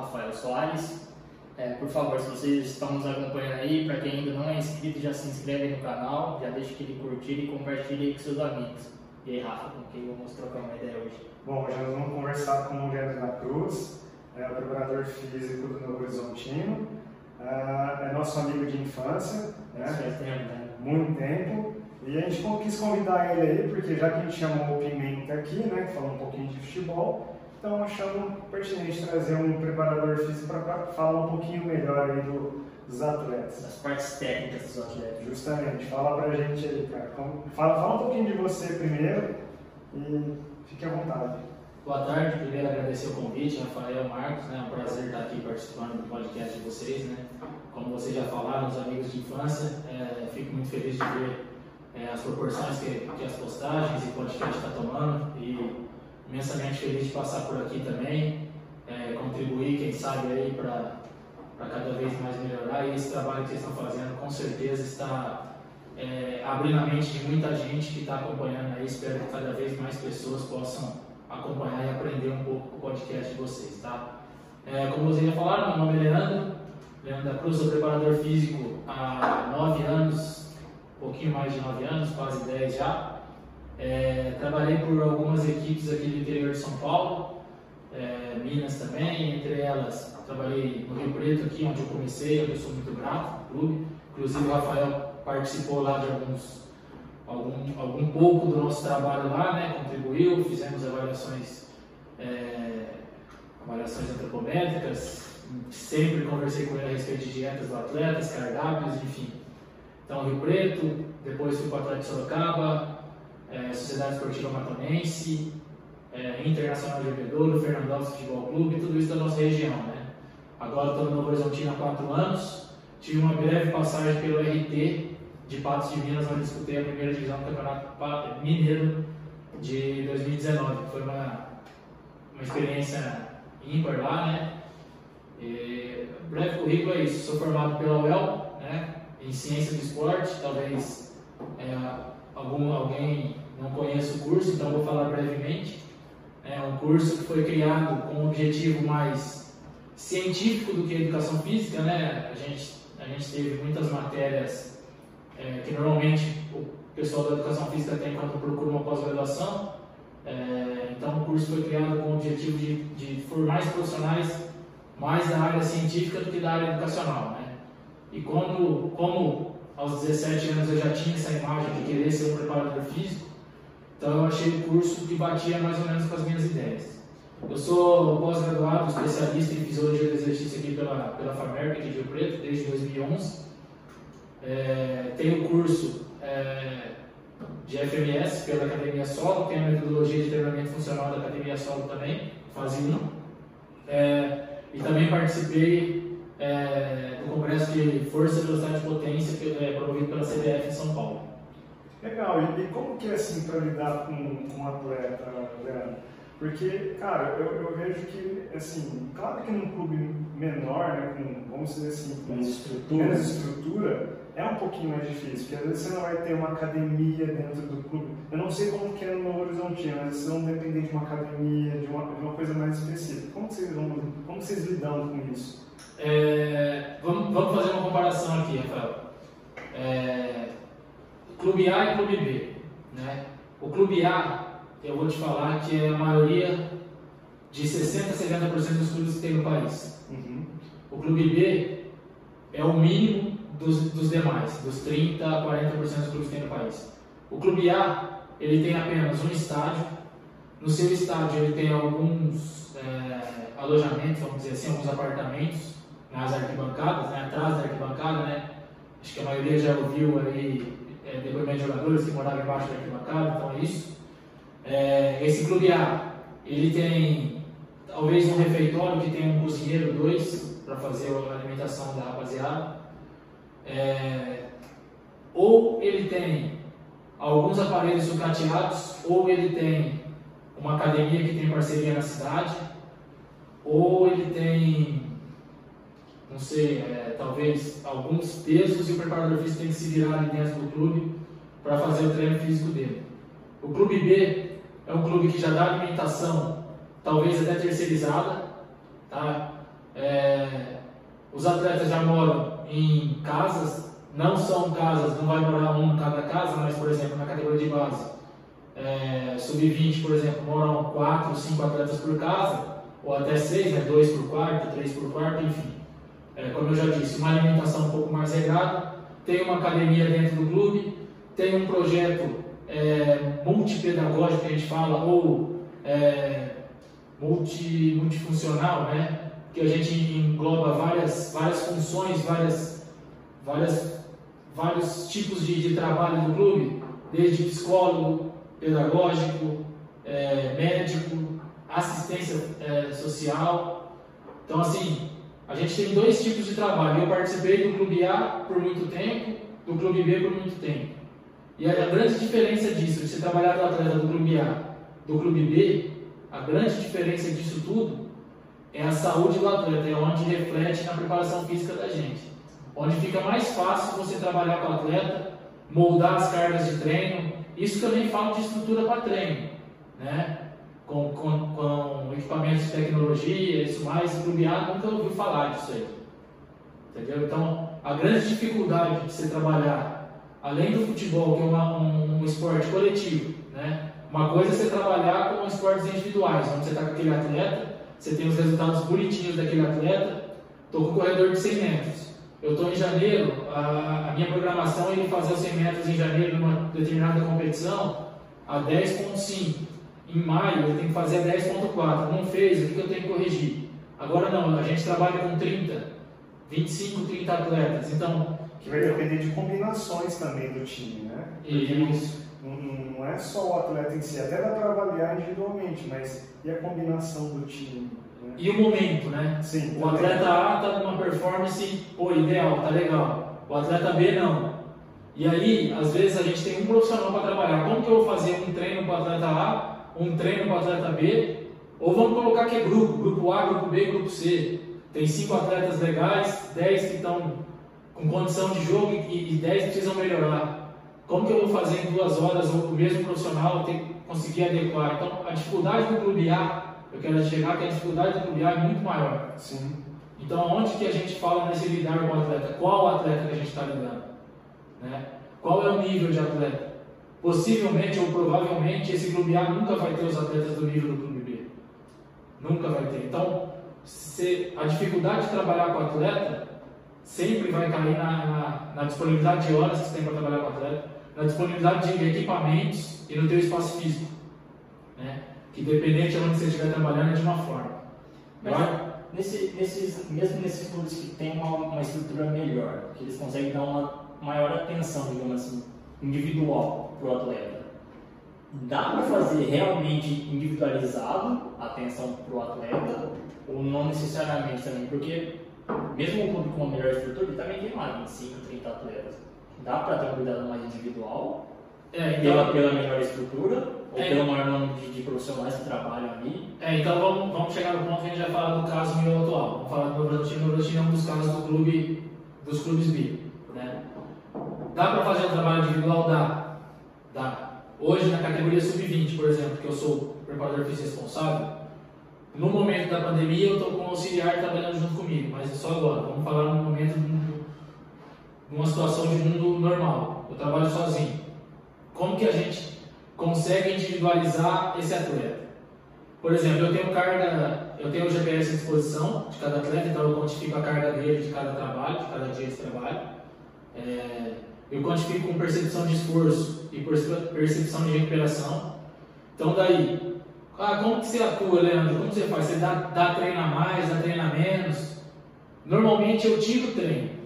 Rafael Soares. É, por favor, se vocês estão nos acompanhando aí, para quem ainda não é inscrito, já se inscreve no canal, já deixa aquele curtir e compartilhe com seus amigos. E aí, Rafa, com quem vamos trocar uma ideia hoje? Bom, hoje nós vamos conversar com o Leandro da Cruz, é o preparador físico do Novo Horizontino, é nosso amigo de infância, né? Faz tempo, né? muito tempo. E a gente quis convidar ele aí, porque já que a gente chamou o Pimenta aqui, né, que falou um pouquinho de futebol, então achamos pertinente trazer um preparador físico para falar um pouquinho melhor aí do, dos atletas. Das partes técnicas dos atletas. Justamente, fala pra gente aí, cara. Fala, fala um pouquinho de você primeiro e fique à vontade. Boa tarde, primeiro agradecer o convite, Rafael Marcos, né? É um prazer estar aqui participando do podcast de vocês, né? Como vocês já falaram, os amigos de infância, é, fico muito feliz de ver é, as proporções que, que, as postagens e podcast está tomando e imensamente feliz de passar por aqui também, é, contribuir, quem sabe aí para cada vez mais melhorar e esse trabalho que vocês estão fazendo com certeza está é, abrindo a mente de muita gente que está acompanhando aí, espero que cada vez mais pessoas possam acompanhar e aprender um pouco com o podcast de vocês, tá? É, como vocês já falaram, meu nome é Leandro, Leandro da Cruz, sou preparador físico há nove anos, um pouquinho mais de 9 anos, quase 10 já. É, trabalhei por algumas equipes aqui do interior de São Paulo, é, Minas também, entre elas trabalhei no Rio Preto aqui, onde eu comecei, eu sou muito grato ao clube. Inclusive o Rafael participou lá de alguns, algum, algum pouco do nosso trabalho lá, né? contribuiu, fizemos avaliações, é, avaliações antropométricas, sempre conversei com ele a respeito de dietas do atletas, cardápios, enfim. Então, Rio Preto, depois fui para o Atlético de Sorocaba, é, Sociedade Esportiva Matonense, é, Internacional de Bebedouro, Fernandópolis Futebol Clube, tudo isso da nossa região. Né? Agora estou no Novo Horizontino há quatro anos, tive uma breve passagem pelo RT de Patos de Minas, onde disputei a primeira divisão do Campeonato Mineiro de 2019. Foi uma, uma experiência ímpar lá, né? E, breve currículo é isso. Sou formado pela UEL, né? em ciência do esporte, talvez é, algum, alguém não conheça o curso, então vou falar brevemente. É um curso que foi criado com um objetivo mais científico do que educação física, né? A gente, a gente teve muitas matérias é, que normalmente o pessoal da educação física tem quando procura uma pós-graduação. É, então o curso foi criado com o objetivo de, de formar profissionais mais da área científica do que da área educacional. Né? E quando, como aos 17 anos eu já tinha essa imagem de querer ser um preparador físico, então eu achei o curso que batia mais ou menos com as minhas ideias. Eu sou pós-graduado, especialista em fisiologia do exercício aqui pela, pela FAMERP, de Rio Preto, desde 2011. É, tenho curso é, de FMS pela Academia Solo, tenho a metodologia de treinamento funcional da Academia Solo também, fase 1. É, e também participei é, do Congresso de Força, Velocidade e Potência, que é promovido pela CBF em São Paulo. Legal, e, e como que é assim para lidar com, com um atleta, Leandro? Porque, cara, eu, eu, vejo que, assim, claro que num clube menor, né, com, vamos dizer assim, com menos estrutura. menos estrutura, é um pouquinho mais difícil, porque às vezes você não vai ter uma academia dentro do clube. Eu não sei como que é no Horizontino, mas vocês vão depender de uma academia, de uma, de uma coisa mais específica. Como vocês, vão, como vocês lidam com isso? É, vamos, vamos, fazer uma comparação aqui, Rafael. É, clube A e Clube B. Né? O Clube A, eu vou te falar que é a maioria de 60% a 70% dos clubes que tem no país. Uhum. O Clube B é o mínimo dos, dos demais, dos 30% a 40% dos clubes que tem no país. O Clube A, ele tem apenas um estádio. No seu estádio, ele tem alguns é, alojamentos, vamos dizer assim, alguns apartamentos nas arquibancadas, né, atrás da arquibancada, né? Acho que a maioria já ouviu aí é, depoimento de jogadores que moravam embaixo da arquibancada, então é isso. É, esse clube A, ele tem talvez um refeitório que tem um cozinheiro, dois, para fazer a alimentação da rapaziada. É, ou ele tem alguns aparelhos sucateados, ou ele tem uma academia que tem parceria na cidade, ou ele tem não sei, é, talvez alguns pesos e o preparador físico tem que se virar ali dentro do clube para fazer o treino físico dele. O clube B é um clube que já dá alimentação talvez até terceirizada. Tá? É, os atletas já moram em casas, não são casas, não vai morar um em cada casa, mas, por exemplo, na categoria de base, é, sub-20, por exemplo, moram 4, 5 atletas por casa, ou até 6, né, 2 por quarto, 3 por quarto, enfim. É, como eu já disse, uma alimentação um pouco mais regrada, tem uma academia dentro do clube, tem um projeto é, multipedagógico que a gente fala, ou é, multi, multifuncional, né? Que a gente engloba várias, várias funções, várias, várias, vários tipos de, de trabalho do clube, desde psicólogo, pedagógico, é, médico, assistência é, social. Então, assim, a gente tem dois tipos de trabalho. Eu participei do Clube A por muito tempo, do Clube B por muito tempo. E a grande diferença disso, de você trabalhar do atleta do Clube A, do Clube B, a grande diferença disso tudo é a saúde do atleta, é onde reflete na preparação física da gente. Onde fica mais fácil você trabalhar com o atleta, moldar as cargas de treino. Isso também fala de estrutura para treino, né? Com, com, com, equipamentos de tecnologia, isso mais. O Clube A nunca ouviu falar disso aí. Entendeu? Então, a grande dificuldade de você trabalhar, além do futebol, que é uma, um, um esporte coletivo, né? Uma coisa é você trabalhar com esportes individuais, onde você está com aquele atleta você tem os resultados bonitinhos daquele atleta. Estou com o corredor de 100 metros. Eu estou em janeiro, a, a, minha programação é ele fazer os 100 metros em janeiro numa determinada competição a 10.5. Em maio ele tem que fazer a 10.4. Não fez, o que eu tenho que corrigir? Agora não, a gente trabalha com 30, 25, 30 atletas. Então. Que vai depender de combinações também do time, né? Isso. Não, é só o atleta em si, até dá para avaliar individualmente, mas e a combinação do time? Né? E o momento, né? Sim. O atleta A está numa performance, pô, ideal, tá legal. O atleta B não. E aí, às vezes a gente tem um profissional para trabalhar. Como que eu vou fazer um treino para o atleta A, um treino para o atleta B? Ou vamos colocar que é grupo, grupo A, grupo B, grupo C. Tem cinco atletas legais, dez que estão com condição de jogo e, e dez precisam melhorar. Como que eu vou fazer em duas horas o mesmo profissional tem que conseguir adequar? Então, a dificuldade do clube A, eu quero chegar que a dificuldade do clube A é muito maior. Sim. Então, onde que a gente fala nesse lidar com o atleta? Qual atleta que a gente está lidando? Né? Qual é o nível de atleta? Possivelmente ou provavelmente esse clube A nunca vai ter os atletas do nível do clube B. Nunca vai ter. Então, se a dificuldade de trabalhar com o atleta sempre vai cair na, na, na disponibilidade de horas que você tem para trabalhar com o atleta na disponibilidade de equipamentos e no teu espaço físico. Né? Que dependente de onde você estiver trabalhando é de uma forma. Mas, nesse, nesses, mesmo nesses clubes que tem uma, uma estrutura melhor, que eles conseguem dar uma maior atenção, digamos assim, individual para o atleta, dá para fazer realmente individualizado a atenção para o atleta ou não necessariamente também? Porque mesmo um clube com uma melhor estrutura, ele também tem lá 25, 30 atletas dá para ter um cuidado mais individual, é, então, pela, pela melhor estrutura, ou é, pelo maior número de, de, profissionais que trabalham ali. É, então vamos, vamos chegar no ponto que a gente vai falar do caso meu atual. Vamos falar do Bragantino. O Bragantino é um dos casos do clube, dos clubes B. Né? Dá para fazer um trabalho individual? Dá. Dá. Hoje, na categoria sub-20, por exemplo, que eu sou preparador físico responsável, no momento da pandemia eu estou com um auxiliar trabalhando junto comigo, mas é só agora. Vamos falar no momento numa situação de mundo normal. Eu trabalho sozinho. Como que a gente consegue individualizar esse atleta? Por exemplo, eu tenho carga, eu tenho o GPS à disposição de cada atleta, então eu quantifico a carga dele de cada trabalho, de cada dia de trabalho. É, eu quantifico com percepção de esforço e percepção de recuperação. Então daí, ah, como que você atua, Leandro? Como você faz? Você dá, dá treino a mais, dá treino a menos? Normalmente eu tiro treino.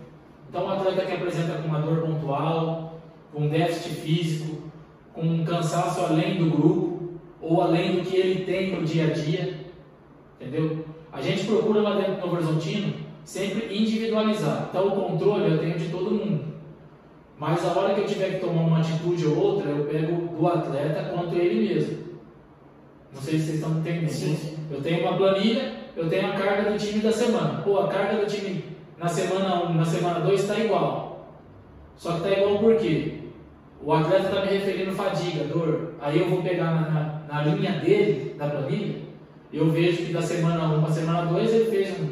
Então, um atleta que apresenta com uma dor pontual, com déficit físico, com um cansaço além do grupo, ou além do que ele tem no dia a dia, entendeu? A gente procura lá dentro do Novo Horizontino sempre individualizar. Então, o controle eu tenho de todo mundo. Mas a hora que eu tiver que tomar uma atitude ou outra, eu pego do atleta quanto ele mesmo. Não sei se vocês estão entendendo. Sim. Eu tenho uma planilha, eu tenho a carga do time da semana. Pô, a carga do time na semana 1, na semana 2 está igual. Só que está igual por quê? O atleta está me referindo fadiga, dor. Aí eu vou pegar na, na, na, linha dele, da planilha, eu vejo que da semana 1 para semana 2 ele fez um,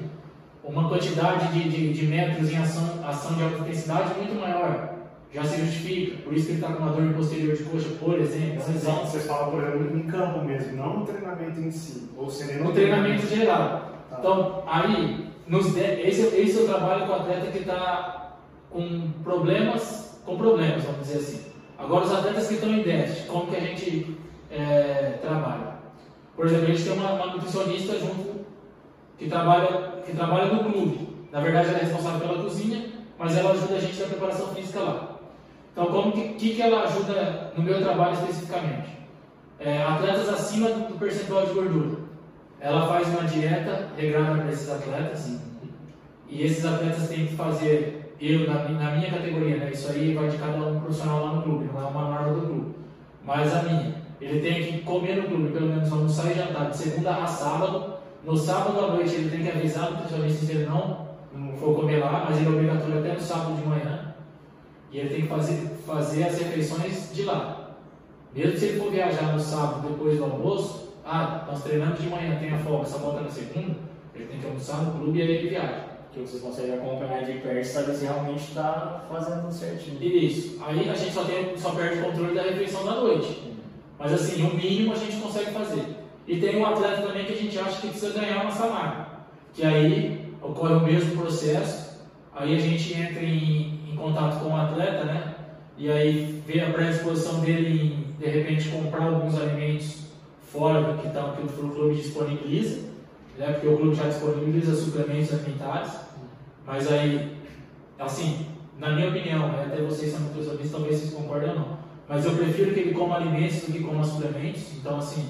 uma quantidade de, de, de, metros em ação, ação de alta intensidade muito maior. Já se justifica, por isso que ele está com uma dor posterior de coxa, por exemplo. Então, vocês falam, por exemplo, em campo mesmo, não no treinamento em si. Ou seria no treinamento geral. Tá. Então, aí, nos, esse, esse é o trabalho com atleta que está com problemas, com problemas, vamos dizer assim. Agora, os atletas que estão em déficit, como que a gente é, trabalha? Por exemplo, a gente tem uma, uma, nutricionista junto que trabalha, que trabalha no clube. Na verdade, ela é responsável pela cozinha, mas ela ajuda a gente na preparação física lá. Então, como que, que, que ela ajuda no meu trabalho especificamente? É, atletas acima do percentual de gordura. Ela faz uma dieta regrada para esses atletas. E esses atletas têm que fazer, eu, na, na minha categoria, né? Isso aí vai de cada um profissional lá no clube, não é uma norma do clube. Mas a minha, ele tem que comer no clube, pelo menos almoçar e jantar, de segunda a sábado. No sábado à noite ele tem que avisar o se ele não, não for comer lá, mas ele é obrigatório até no sábado de manhã. E ele tem que fazer, fazer as refeições de lá. Mesmo se ele for viajar no sábado depois do almoço, ah, nós treinamos de manhã, tem a folga, essa volta na segunda, ele tem que almoçar no clube e aí ele viaja. Que vocês conseguem acompanhar de perto e saber se realmente está fazendo certinho. Isso. Aí a gente só, tem, só perde o controle da refeição da noite. Mas assim, o mínimo a gente consegue fazer. E tem um atleta também que a gente acha que precisa ganhar uma salário. Que aí ocorre o mesmo processo. Aí a gente entra em, em contato com o atleta, né? E aí vê a predisposição dele em, de repente, comprar alguns alimentos fora do que, tá, que o clube disponibiliza, né? Porque o clube já disponibiliza suplementos alimentares. Mas aí, assim, na minha opinião, né? até vocês são nutricionistas, talvez vocês concordem ou não mas eu prefiro que ele coma alimentos do que coma suplementos. Então, assim,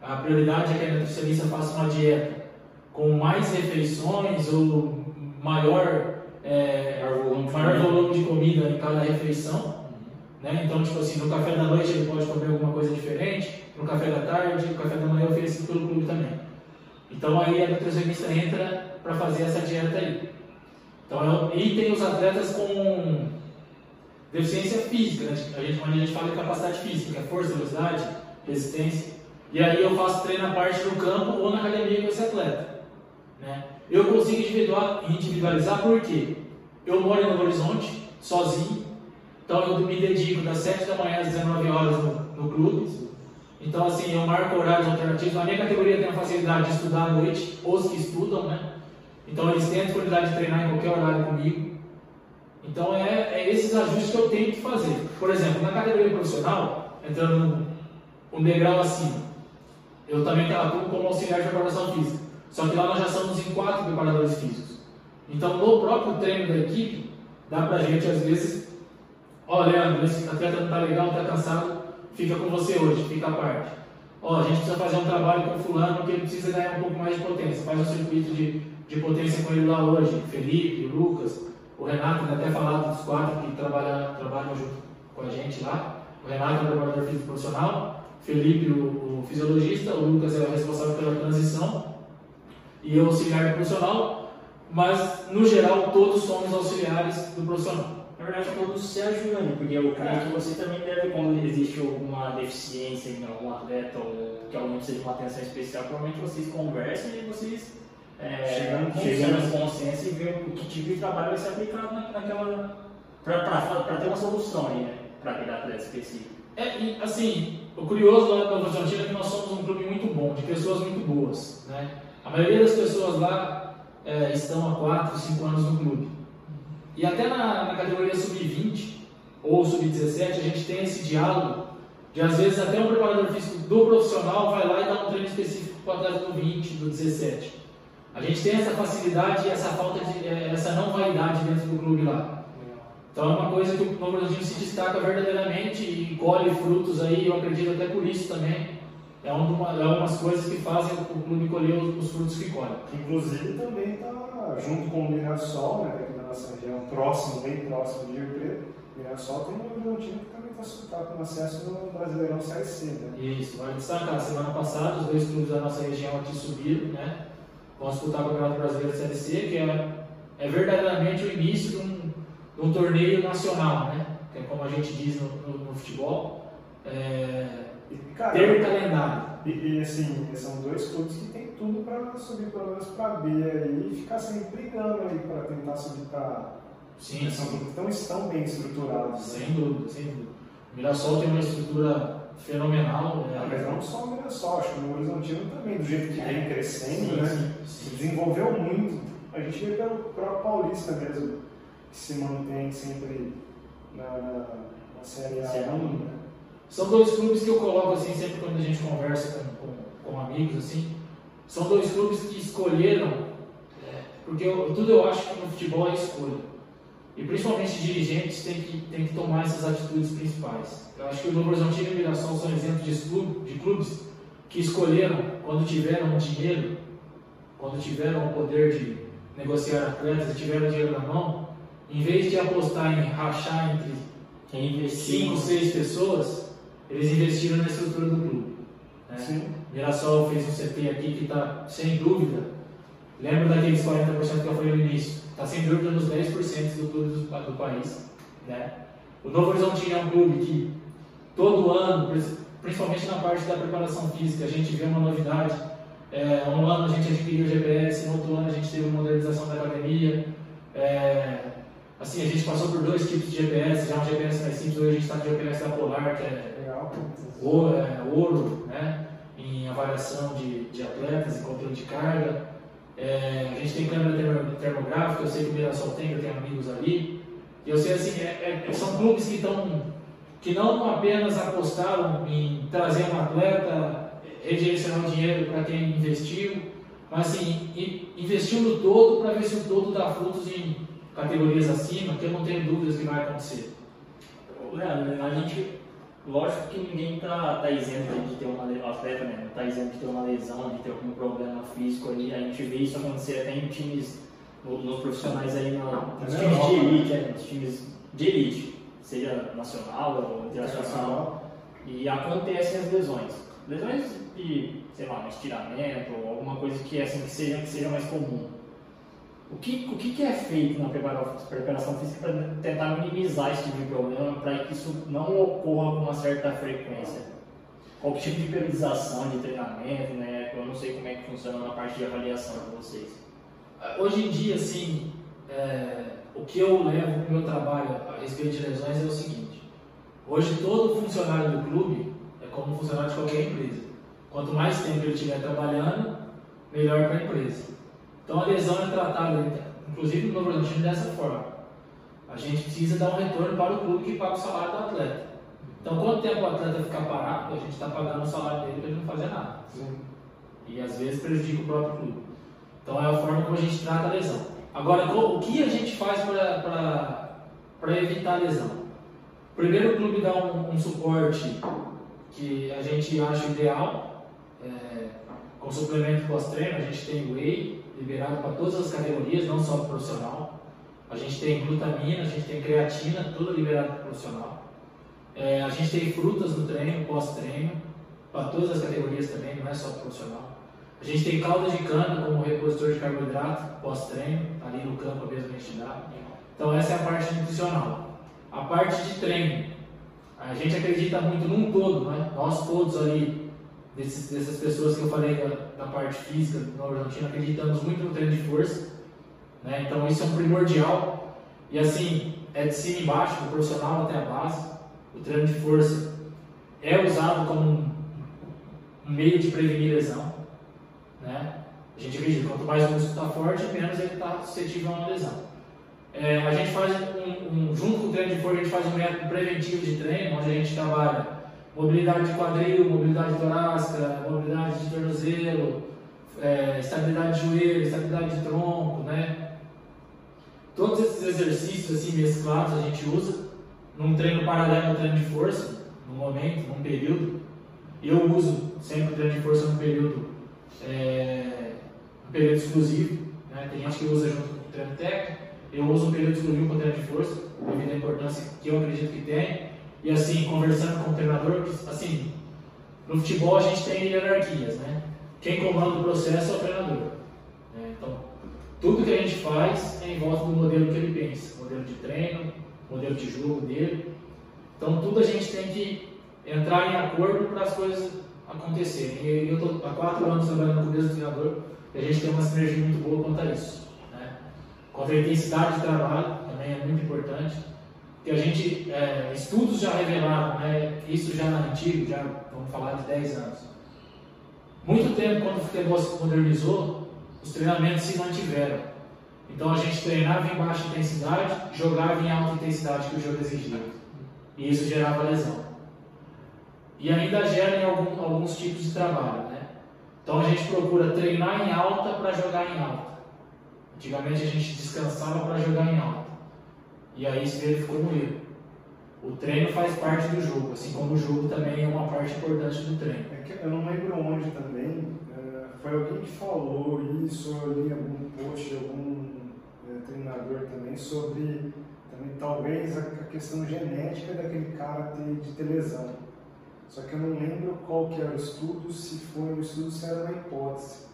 a prioridade é que a nutricionista faça uma dieta com mais refeições ou maior, é, maior, volume, maior volume de comida em cada refeição. Né? Então, tipo assim, no café da noite ele pode comer alguma coisa diferente, no café da tarde, no café da manhã oferecido pelo clube também. Então, aí a nutricionista entra para fazer essa dieta aí. Então, e tem os atletas com deficiência física, né? a gente, a gente fala de capacidade física, é força, velocidade, resistência. E aí eu faço treino na parte no campo ou na academia com esse atleta. Né? Eu consigo individualizar porque eu moro Novo Horizonte, sozinho, então eu me dedico das 7 da manhã às 19 horas no, no clube. Então, assim, eu marco horários alternativos. A minha categoria tem a facilidade de estudar à noite, os que estudam, né? Então, eles têm a disponibilidade de treinar em qualquer horário comigo. Então é, é, esses ajustes que eu tenho que fazer. Por exemplo, na categoria profissional, entrando um degrau acima, eu também atuo como auxiliar de preparação física. Só que lá nós já somos em quatro preparadores físicos. Então no próprio treino da equipe, dá pra gente às vezes, ó Leandro, esse atleta não tá legal, tá cansado, fica com você hoje, fica à parte. Ó, a gente precisa fazer um trabalho com fulano que ele precisa ganhar um pouco mais de potência. Faz um circuito de, de potência com ele lá hoje, Felipe, Lucas, o Renato até falado dos quatro que trabalham, trabalham junto com a gente lá. O Renato é o preparador físico profissional, Felipe, o, o, fisiologista, o Lucas é o responsável pela transição e eu auxiliar profissional, mas no geral todos somos auxiliares do profissional. Na verdade, todos se ajudam, porque eu creio que você também deve, quando existe alguma deficiência em algum atleta ou que alguém precisa de uma atenção especial, provavelmente vocês conversam e vocês é, chegando, chegando no consenso e ver o que tipo de trabalho vai ser aplicado naquela. para ter uma solução aí, né? Para aquele atleta específico. É, e, assim, o curioso lá da Argentina é que nós somos um clube muito bom, de pessoas muito boas. Né? A maioria das pessoas lá é, estão há 4, 5 anos no clube. E até na, na categoria sub-20 ou sub-17 a gente tem esse diálogo de às vezes até um preparador físico do profissional vai lá e dá um treino específico para o atleta do 20, do 17. A gente tem essa facilidade e essa falta de é, essa não vaidade dentro do clube lá. Então é uma coisa que o Novo se destaca verdadeiramente e colhe frutos aí, eu acredito até por isso também. É, uma, é umas coisas que fazem o clube colher os, os frutos que colhe. Inclusive também está junto com o Mirassol, né, aqui na nossa região, próximo, bem próximo de Rio Preto. Mirassol tem um Bragantino que também está tá com acesso no Brasileirão Série C. Né? Isso, vale destacar. Semana passada os dois clubes da nossa região aqui subiram, né? vão disputar o Campeonato Brasileiro Série C, que é, é verdadeiramente o início de um, de um, torneio nacional, né? que é como a gente diz no, no, no futebol, é, Cara, ter calendário. E, e, assim, são dois clubes que tudo para subir pelo menos para B aí e ficar sempre brigando aí para tentar subir para. Sim, sim. Então estão bem estruturados. Sem dúvida, sem dúvida. O Mirassol tem uma estrutura fenomenal. É, mas não só o Mirassol, acho que o Horizontino também, do jeito que vem crescendo, sim, né? Sim, sim. Desenvolveu muito. A gente vê pelo próprio Paulista mesmo, que se mantém sempre na, na, na Série A. Série A, né? São dois clubes que eu coloco assim, sempre quando a gente conversa com, com, com amigos, assim. São dois clubes que escolheram, é, porque eu, tudo eu acho que no futebol é escolha. E principalmente dirigentes têm que, têm que tomar essas atitudes principais. Eu acho que o Novo Horizontino e o Mirassol são exemplos de, clube, de clubes que escolheram, quando tiveram dinheiro, quando tiveram o poder de negociar atletas e tiveram dinheiro na mão, em vez de apostar em rachar entre Quem 5, 6 pessoas, eles investiram na estrutura do clube. Né? Sim. Mirassol fez um CT aqui que está, sem dúvida, lembra daqueles 40% que eu falei no início, está sem dúvida nos 10% do clube do, do país. Né? O Novo Horizontino é um clube que todo ano, principalmente na parte da preparação física, a gente vê uma novidade. É, um ano a gente adquiriu o GPS, no outro ano a gente teve uma modernização da academia. É, assim, a gente passou por dois tipos de GPS, já um GPS mais simples, hoje a gente está com o GPS da Polar, que é Legal. ouro, é, ouro né, avaliação de, de atletas e controle de carga. É, a gente tem câmera termo- termográfica, eu sei que o Mirassol tem, eu tenho amigos ali. E eu sei assim, é- é- são clubes que estão que não apenas apostaram em trazer um atleta, redirecionar o dinheiro para quem investiu, mas assim, in- investiu no todo para ver se o todo dá frutos em categorias acima, que eu não tenho dúvidas que vai acontecer. Leandro, a gente, lógico que ninguém tá, tá isento de ter uma lesão, atleta né, não tá isento de ter uma lesão, de ter algum problema físico aí, a gente vê isso acontecer até em times, no- nos profissionais aí, na, nos Na times de Europa. elite, é, nos times de elite, seja nacional ou internacional, e acontecem as lesões. Lesões de, sei lá, um estiramento ou alguma coisa que, assim, que, seja, que seja mais comum. O que, o que, é feito na prepara- preparação física para tentar minimizar esse tipo de problema, para que isso não ocorra com uma certa frequência? Qual tipo de periodização de treinamento, né? Eu não sei como é que funciona na parte de avaliação de vocês. Hoje em dia, assim, é, o que eu levo para o meu trabalho a respeito de lesões é o seguinte: hoje todo funcionário do clube é como um funcionário de qualquer empresa. Quanto mais tempo ele estiver trabalhando, melhor para a empresa. Então a lesão é tratada, inclusive no Horizontino, dessa forma. A gente precisa dar um retorno para o clube que paga o salário do atleta. Então, quanto tempo o atleta ficar parado, a gente está pagando o salário dele para ele não fazer nada. Sim. E às vezes prejudica o próprio clube. Então é a forma como a gente trata a lesão. Agora, o que a gente faz para evitar a lesão? Primeiro, o clube dá um, um suporte que a gente acha ideal, é, com suplemento pós-treino. A gente tem whey liberado para todas as categorias, não só para o profissional. A gente tem glutamina, a gente tem creatina, tudo liberado para o profissional. É, a gente tem frutas no treino, pós-treino, para todas as categorias também, não é só para o profissional. A gente tem calda de cana como repositor de carboidrato pós-treino, ali no campo mesmo a gente dá. Então essa é a parte nutricional. A parte de treino, a gente acredita muito num todo, né? Nós todos ali, desses, dessas pessoas que eu falei da, parte física Novo Horizontino, acreditamos muito no treino de força. Né? Então isso é um primordial. E assim, é de cima e embaixo, do profissional até a base. O treino de força é usado como um, meio de prevenir lesão. Né? A gente acredita, quanto mais o músculo está forte, menos ele está suscetível a uma lesão. É, a gente faz um, um- junto com o treino de força, a gente faz um método preventivo de treino, onde a gente trabalha mobilidade de quadril, mobilidade torácica, mobilidade de tornozelo, é, estabilidade de joelho, estabilidade de tronco, né? Todos esses exercícios assim mesclados a gente usa num treino paralelo ao treino de força, num momento, num período. Eu uso sempre o treino de força num período, é, um período exclusivo. Né? Tem gente que usa junto com o treino técnico. Eu uso um período exclusivo com o treino de força, devido à importância que eu acredito que tem. E assim, conversando com o treinador, assim, no futebol a gente tem hierarquias, né? Quem comanda o processo é o treinador. né? Então, tudo que a gente faz é em volta do modelo que ele pensa, modelo de treino, modelo de jogo dele. Então, tudo a gente tem que entrar em acordo para as coisas acontecerem. E eu estou há quatro anos trabalhando com o mesmo treinador e a gente tem uma sinergia muito boa quanto a isso. Né? Quanto à intensidade de trabalho, também é muito importante. Que a gente, é, estudos já revelaram, né, isso já na antigo, já vamos falar de 10 anos. Muito tempo, quando o futebol se modernizou, os treinamentos se mantiveram. Então a gente treinava em baixa intensidade, jogava em alta intensidade que o jogo exigia. E isso gerava lesão. E ainda gera em algum, alguns tipos de trabalho. Né? Então a gente procura treinar em alta para jogar em alta. Antigamente a gente descansava para jogar em alta. E aí isso ficou no erro. O treino faz parte do jogo, assim como o jogo também é uma parte importante do treino. É eu não lembro onde também, é, foi alguém que falou isso, eu li algum post, algum é, treinador também, sobre também, talvez a, questão genética daquele cara ter, de ter lesão. Só que eu não lembro qual que era o estudo, se foi um estudo, se era uma hipótese.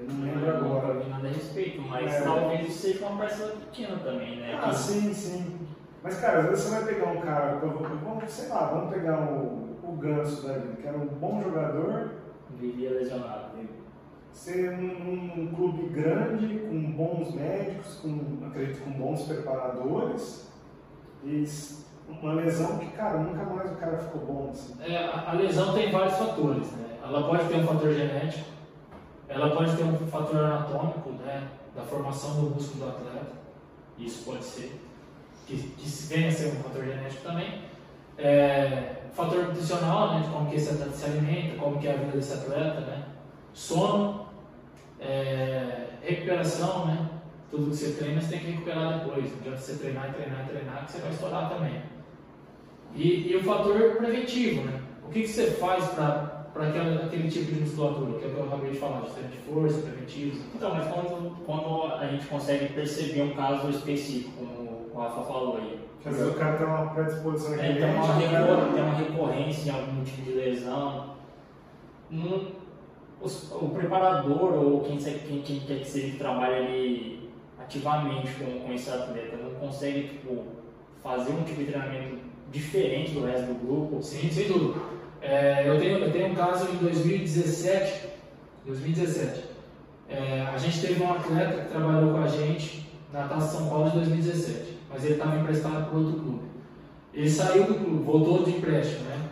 Eu não lembro agora. Não nada a respeito, mas é. talvez isso seja uma parcela pequena também, né? Ah, que... sim, sim. Mas, cara, às vezes você vai pegar um cara, vamos, sei lá, vamos pegar o, o Ganso da vida, que era um bom jogador. Vivia lesionado. Ser um, um, clube grande, com bons médicos, com, acredito, com bons preparadores. E uma lesão que, cara, nunca mais o cara ficou bom. Assim. É, a, a lesão tem vários fatores, né? Ela pode ter um fator genético, ela pode ter um fator anatômico, né? Da formação do músculo do atleta. Isso pode ser que, que venha a ser um fator genético também. É, fator nutricional, né, de como que esse atleta se alimenta, como que é a vida desse atleta, né? Sono, é, recuperação, né? Tudo que você treina, você tem que recuperar depois. Não adianta você treinar e treinar e treinar, que você vai estourar também. E, e o fator preventivo, né? O que, que você faz para aquele, aquele tipo de musculatura, que é o que eu acabei de falar, de de força, preventivos. Então, mas quando, quando a gente consegue perceber um caso específico, o Rafa falou aí. Às vezes o cara tem uma predisposição é, tem, uma recor tem uma recorrência em algum tipo de lesão. Um, os, o preparador ou quem, quem, quem quer que seja que trabalha ali ativamente com, com esse atleta não consegue tipo, fazer um tipo de treinamento diferente do resto do grupo? Sim, sem dúvida. É, eu, tenho, eu tenho um caso em 2017. 2017. É, a gente teve um atleta que trabalhou com a gente na Taça São Paulo de 2017 mas ele estava emprestado para outro clube. Ele saiu do clube, voltou de empréstimo, né?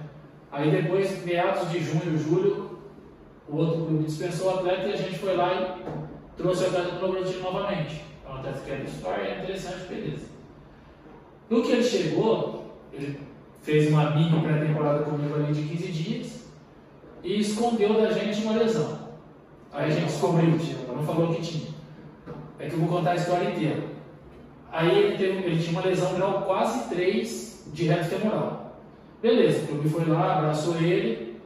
Aí depois, meados de junho, julho, o outro clube dispensou o atleta e a gente foi lá e trouxe o atleta para o Bragantino novamente. É um atleta que é do é interessante, beleza. No que ele chegou, ele fez uma mini pré-temporada comigo ali de 15 dias e escondeu da gente uma lesão. Aí a gente descobriu, não falou que tinha. É que eu vou contar a história inteira. Aí ele, teve, ele tinha uma lesão grau quase 3 de reto femoral. Beleza, o clube foi lá, abraçou ele,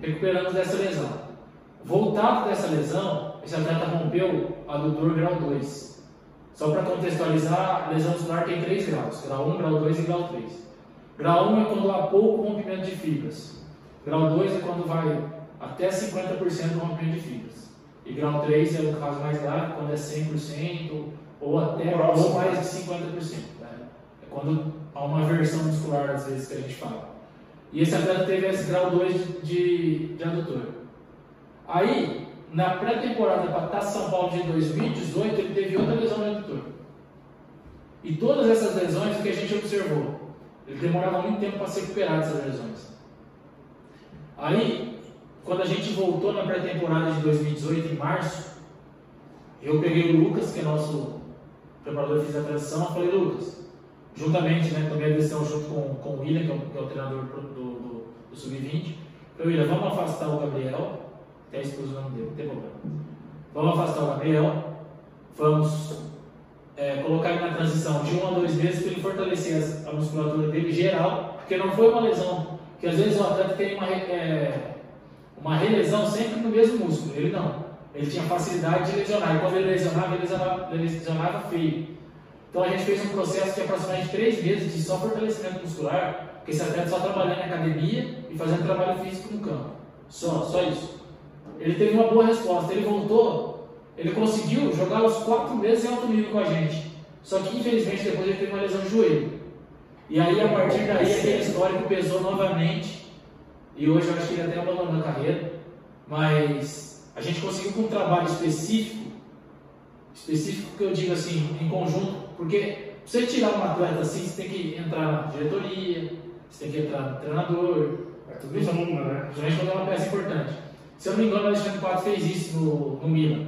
recuperando dessa lesão. Voltado dessa lesão, esse atleta rompeu adutor grau 2. Só para contextualizar, a lesão muscular tem 3 graus: grau 1, grau 2 e grau 3. Grau 1 é quando há pouco rompimento de fibras. Grau 2 é quando vai até 50% do rompimento de fibras. E grau 3 é o caso mais grave, quando é 100%, ou até ou mais de 50%. Né? É quando há uma versão muscular, às vezes, que a gente fala. E esse atleta teve esse grau 2 de, de, de adutor. Aí, na pré-temporada para Taça São Paulo de 2018, ele teve outra lesão no adutor. E todas essas lesões, o que a gente observou? Ele demorava muito tempo para se recuperar dessas lesões. Aí, quando a gente voltou na pré-temporada de 2018, em março, eu peguei o Lucas, que é nosso preparador fez a transição, falei, Lucas, juntamente, né, tomei a decisão junto com, com o William, que é o, que é o treinador do, do, do Sub-20, falei, William, vamos afastar o Gabriel, até expus o nome dele, não tem problema. Vamos afastar o Gabriel, vamos é, colocar ele na transição de um a dois meses para ele fortalecer a musculatura dele geral, porque não foi uma lesão, que às vezes o atleta tem uma, é, uma relesão sempre no mesmo músculo, ele não. Ele tinha facilidade de lesionar. E quando ele lesionava, ele lesionava, lesionava feio. Então a gente fez um processo de aproximadamente três meses de só fortalecimento muscular, porque esse atleta só trabalhando em academia e fazendo trabalho físico no campo. Só, só isso. Ele teve uma boa resposta. Ele voltou, ele conseguiu jogar os quatro meses em alto nível com a gente. Só que infelizmente depois ele teve uma lesão de joelho. E aí a partir daí aquele histórico pesou novamente e hoje eu acho que ele até abandonou a carreira, mas a gente conseguiu com um trabalho específico, específico que eu digo assim, em conjunto, porque você tirar um atleta assim, você tem que entrar na diretoria, você tem que entrar no treinador, É tudo isso né? Principalmente quando é uma peça importante. Se eu não me engano, o Alexandre Pato fez isso no, no Milan,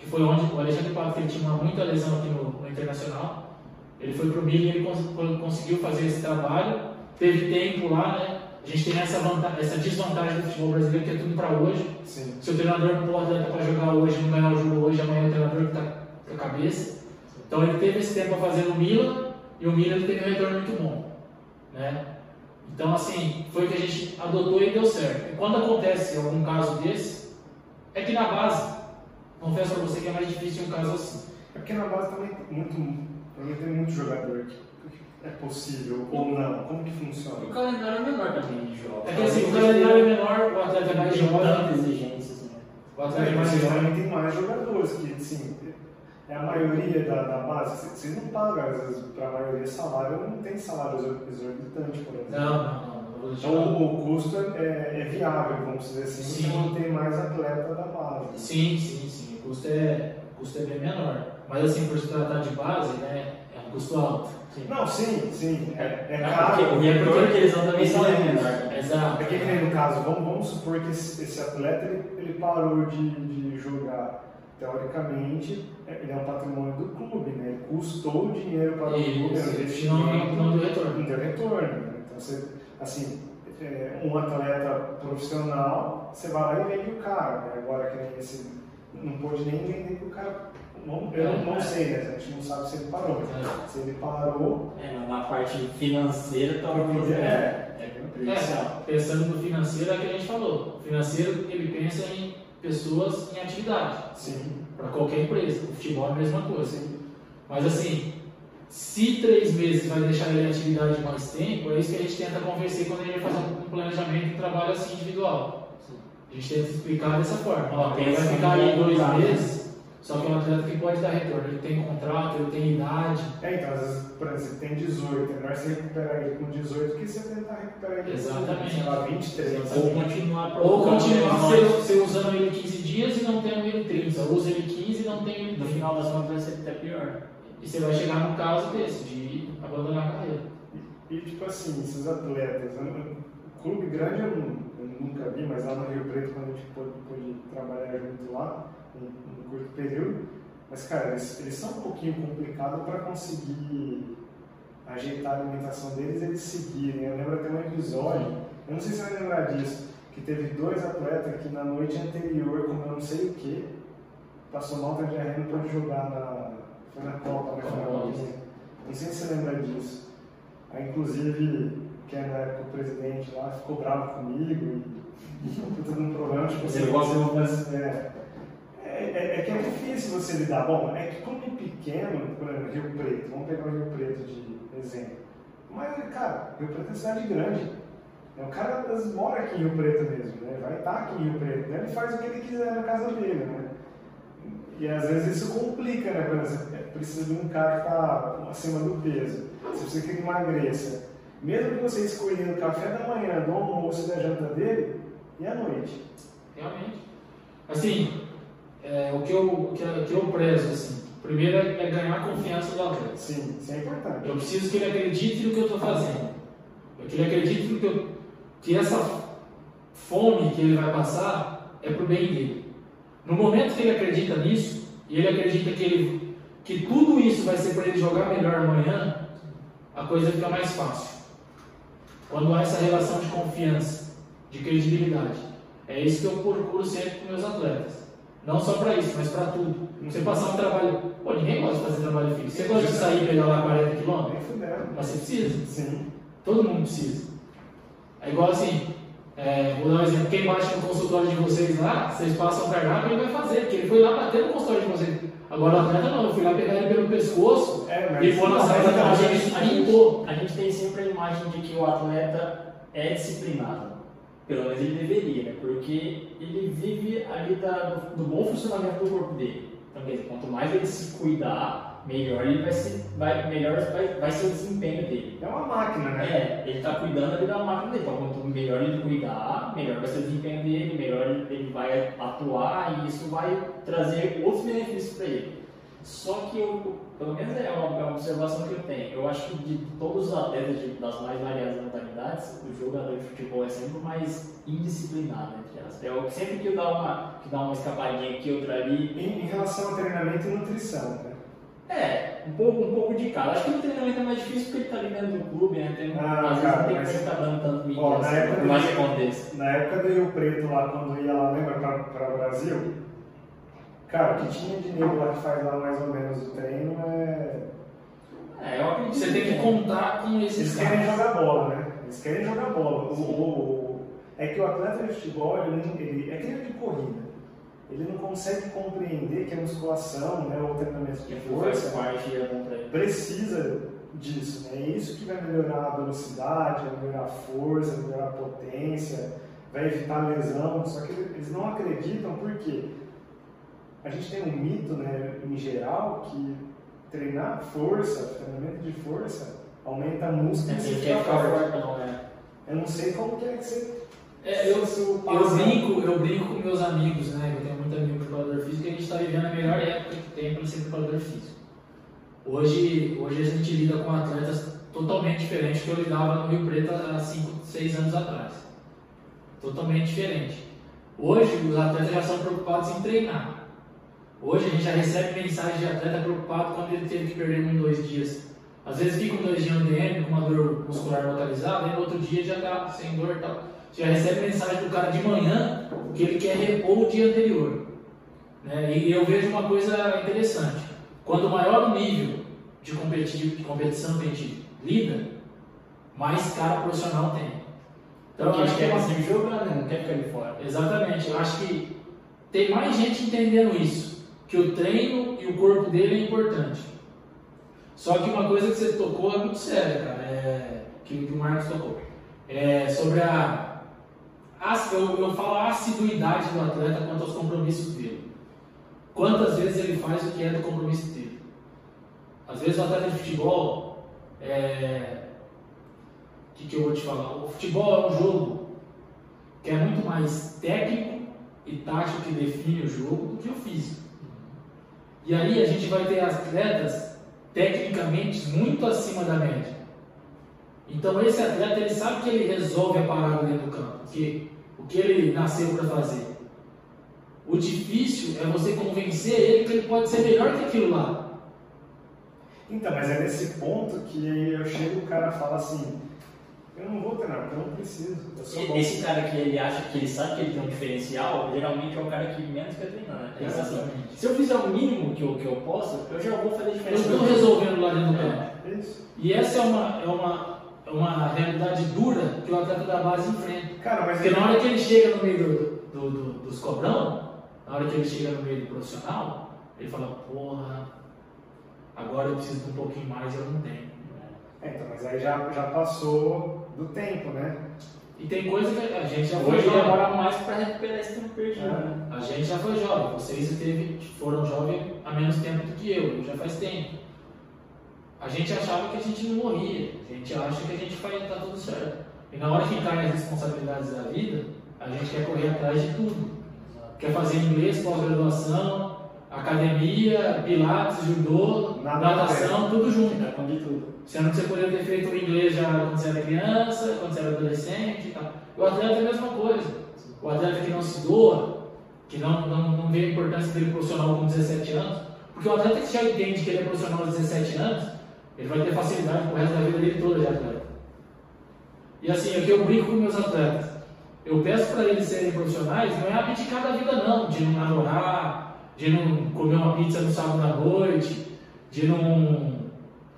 que foi onde o Alexandre Pato ele tinha muita lesão aqui no, no Internacional. Ele foi pro Milan e ele cons conseguiu fazer esse trabalho. Teve tempo lá, né? A gente tem essa, essa desvantagem do futebol brasileiro que é tudo para hoje. Sim. Se o treinador não pôr atleta para jogar hoje, não ganhar o jogo hoje, amanhã o treinador que está com a cabeça. Então ele teve esse tempo para fazer no Milan e o Milan teve um retorno muito bom. Né? Então, assim, foi o que a gente adotou e deu certo. E quando acontece algum caso desse, é que na base, confesso para você que é mais difícil um caso assim. É porque na base também tem muito, também tem muito jogador que é possível ou não. Como que funciona? O calendário é menor também de jogos. É que assim, o calendário é menor, o atleta é mais jovem. exigência, assim, né? O atleta é É, mais jovem. tem mais jogadores que, assim, é a maioria da, da base. Vocês- Vocês não pagam, às vezes, para a maioria salário, não tem salário exorbitante, por exemplo. Não, não, não. Então o, o custo é, é viável, vamos dizer assim, Sim. você não tem mais atleta da base. Sim, sim, sim. Custo é, o custo é bem menor. Mas assim, por se tratar de base, né, é um custo alto. Sim. Não, sim, sim, é, é É caro. porque o retorno que eles dão também são Sim. menor. Exato. É que nem no caso, vamos, vamos supor que esse, esse atleta ele, ele parou de, de jogar. Teoricamente, é- ele é um patrimônio do clube, né? Ele custou dinheiro para o clube, é um Isso, não, deu retorno. não retorno. Então, você, assim, é, um atleta profissional, você vai lá e vende o cara. Né? Agora, que nem esse, não pode nem vender que o cara. Não, eu não, não sei, né? A gente não sabe se ele parou. É. Se ele parou, É, na- na parte financeira talvez É. é, é prejudicial. É, pensando no financeiro, é o que a gente falou. O financeiro, ele pensa em pessoas em atividade, sim, para qualquer empresa. O futebol é a mesma coisa. sim. Mas assim, se três meses vai deixar ele em atividade mais tempo, é isso que a gente tenta convencer quando a gente vai fazer um planejamento de trabalho assim individual. A gente tenta explicar dessa forma. Ó, ele vai ficar no aí dois meses, só que é um atleta que pode dar retorno. Ele tem contrato, ele tem idade. É, então, às vezes, por exemplo, você tem 18, é melhor você recuperar ele com 18 que você tentar recuperar ele Exatamente. com, sei lá, 23. Ou continuar Ou continuar você, você usando ele 15 dias e não tendo ele 30. Usa ele 15 e não tem ele No 30. final das contas vai ser até pior. E você vai chegar num caso desse, de abandonar a carreira. E, tipo assim, esses atletas, não- clube grande não- eu nunca vi, mas lá no Rio Preto, quando a gente pôde, pôde trabalhar junto lá, em, em curto período, mas, cara, eles, eles são um pouquinho complicados para conseguir ajeitar a alimentação deles e eles seguirem. Eu lembro até um episódio, eu não sei se você vai lembrar disso, que teve dois atletas que na noite anterior comeu não sei o que, passou mal, teve diarreia, não pôde jogar na, foi na Copa, né? Na Copa. Não sei se você lembra disso. Aí, inclusive, que na época o presidente lá ficou bravo comigo e ficou tudo um problema. Tipo, Você assim, gosta você- é, é, é, que é difícil você lidar. Bom, é que como é pequeno, por exemplo, Rio Preto, vamos pegar o Rio Preto de exemplo. Mas, cara, Rio Preto é cidade grande. O cara mora aqui em Rio Preto mesmo, né? vai estar aqui em Rio Preto. Né? Ele faz o que ele quiser na casa dele. Né? E às vezes isso complica, né? Por exemplo, é, precisa de um cara que está acima do peso. Se você quer que emagreça, mesmo que você escolhendo o café da manhã, do almoço da janta dele, e à noite? Realmente. Assim, é, o, que eu, o, que, o que eu prezo, assim, primeiro é, é ganhar a confiança do atleta. Sim, isso é importante. Eu preciso que ele acredite no que eu estou fazendo. Eu que ele acredite no que eu, que essa fome que ele vai passar é pro bem dele. No momento que ele acredita nisso, e ele acredita que, ele, que tudo isso vai ser para ele jogar melhor amanhã, a coisa fica mais fácil. Quando há essa relação de confiança, de credibilidade. É isso que eu procuro sempre com meus atletas. Não só para isso, mas para tudo. Você passar um trabalho. Pô, ninguém gosta de fazer trabalho físico. Você gosta de sair e pegar lá 40 quilômetros? Fudendo. Mas você precisa. Sim. Todo mundo precisa. É igual assim, é, vou dar um exemplo, quem bate no consultório de vocês lá, vocês passam o cardápio, ele vai fazer, porque ele foi lá bater no consultório de vocês. Agora o atleta não, eu fui lá pegar ele pelo pescoço É, e pôr na saída da a, gente a, gente, a gente tem sempre a imagem de que o atleta é disciplinado. Pelo menos ele deveria, né? porque ele vive ali da, do, do bom funcionamento do corpo dele. Então, quanto mais ele se cuidar, melhor ele vai ser, vai, melhor vai, vai ser o desempenho dele. É uma máquina, né? É, ele está cuidando ali da máquina dele. Então, quanto melhor ele cuidar, melhor vai ser o desempenho dele, melhor ele vai atuar e isso vai trazer outros benefícios para ele. Só que eu, pelo menos é uma, é uma, observação que eu tenho. Eu acho que de todos os atletas de, das mais variadas modalidades, o jogador de futebol é sempre o mais indisciplinado, entre aspas. É o sempre que dá uma, que dá uma escapadinha aqui, outra ali. Em, em relação ao treinamento e nutrição, né? É, um pouco, um pouco de cada. Acho que o treinamento é mais difícil porque ele está ali dentro do clube, né? Tem, ah, às cara, vezes não tem que ficar dando tanto mídia assim, por mais aconteça. Na época do Rio Preto, lá, quando ia lá, lembra, para o Brasil, cara, o que tinha de nego lá que faz lá mais ou menos o treino é. É, eu acredito. Você tem que contar com esses Eles querem jogar bola, né? Eles querem jogar bola. O, o, o, é que o atleta de futebol, ele, ele, é que ele de corrida ele não consegue compreender que a musculação, né, ou treinamento de força, é precisa disso. Né? É isso que vai melhorar a velocidade, vai melhorar a força, vai melhorar a potência, vai evitar lesão. Só que eles não acreditam porque a gente tem um mito, né, em geral, que treinar força, treinamento de força, aumenta a músculo e você fica forte. Não, é. Eu não sei como que é que você é, eu, eu, brinco, eu brinco com meus amigos, né? Eu tenho muito amigo preparador físico a gente está vivendo a melhor época que tem para ser preparador físico. Hoje, hoje a gente lida com atletas totalmente diferentes que eu lidava no Rio Preto há 5, 6 anos atrás. Totalmente diferente. Hoje os atletas já são preocupados em treinar. Hoje a gente já recebe mensagem de atleta preocupado quando ele teve que perder um, dois dias. Às vezes fica um, dois dias no DM com uma dor muscular localizada e no outro dia já está sem dor e tal já recebe mensagem do cara de manhã que ele quer repor o dia anterior. Né? E eu vejo uma coisa interessante. Quando maior o nível de, de competição que a gente lida, mais cara profissional tem. Então, Porque a gente quer seguir jogando, né? não quer ficar ali fora. Exatamente. Eu acho que tem mais gente entendendo isso. Que o treino e o corpo dele é importante. Só que uma coisa que você tocou é muito séria, cara. É, que o Marcos tocou. É sobre a eu, eu falo a assiduidade do atleta quanto aos compromissos dele. Quantas vezes ele faz o que é do compromisso dele? Às vezes o atleta de futebol, é... o que, que eu vou te falar? O futebol é um jogo que é muito mais técnico e tático que define o jogo do que o físico. E aí a gente vai ter atletas tecnicamente muito acima da média. Então esse atleta ele sabe que ele resolve a parada dentro do campo, que o que ele nasceu para fazer. O difícil é você convencer ele que ele pode ser melhor que aquilo lá. Então, mas é nesse ponto que eu chego o cara fala assim, eu não vou treinar, porque eu não preciso. Eu Esse cara que ele acha que ele sabe que ele tem um diferencial, geralmente é o cara que menos quer treinar. Né? Assim, se eu fizer o mínimo que eu, que eu posso, eu já vou fazer diferença. Eu estou resolvendo lá dentro do campo. É, e essa é uma, é uma é uma realidade dura que o atleta da base enfrenta. Cara, mas Porque ele... na hora que ele chega no meio do, do, do, dos cobrão, na hora que ele chega no meio do profissional, ele fala, porra, agora eu preciso de um pouquinho mais e eu não tenho. É, então, mas aí já, já passou do tempo, né? E tem coisa que a gente já foi Hoje jovem. demora mais para recuperar esse tempo perdido. É. Né? A gente já foi jovem, vocês teve, foram jovens há menos tempo do que eu, já faz tempo. A gente achava que a gente não morria, a gente acha que a gente vai estar tudo certo. E na hora que caem as responsabilidades da vida, a gente quer correr atrás de tudo. Quer fazer inglês, pós-graduação, academia, pilates, judô, natação, tudo junto. Né? tudo. Sendo que você poderia ter feito o inglês já quando você era criança, quando você era adolescente e tal. O atleta é a mesma coisa. O atleta que não se doa, que não, não, não vê a importância dele profissional com 17 anos, porque o atleta que já entende que ele é profissional com 17 anos, ele vai ter facilidade pro resto da vida dele toda de atleta. E assim, aqui eu brinco com meus atletas. Eu peço para eles serem profissionais, não é abdicar da vida não, de não namorar, de não comer uma pizza no sábado à noite, de não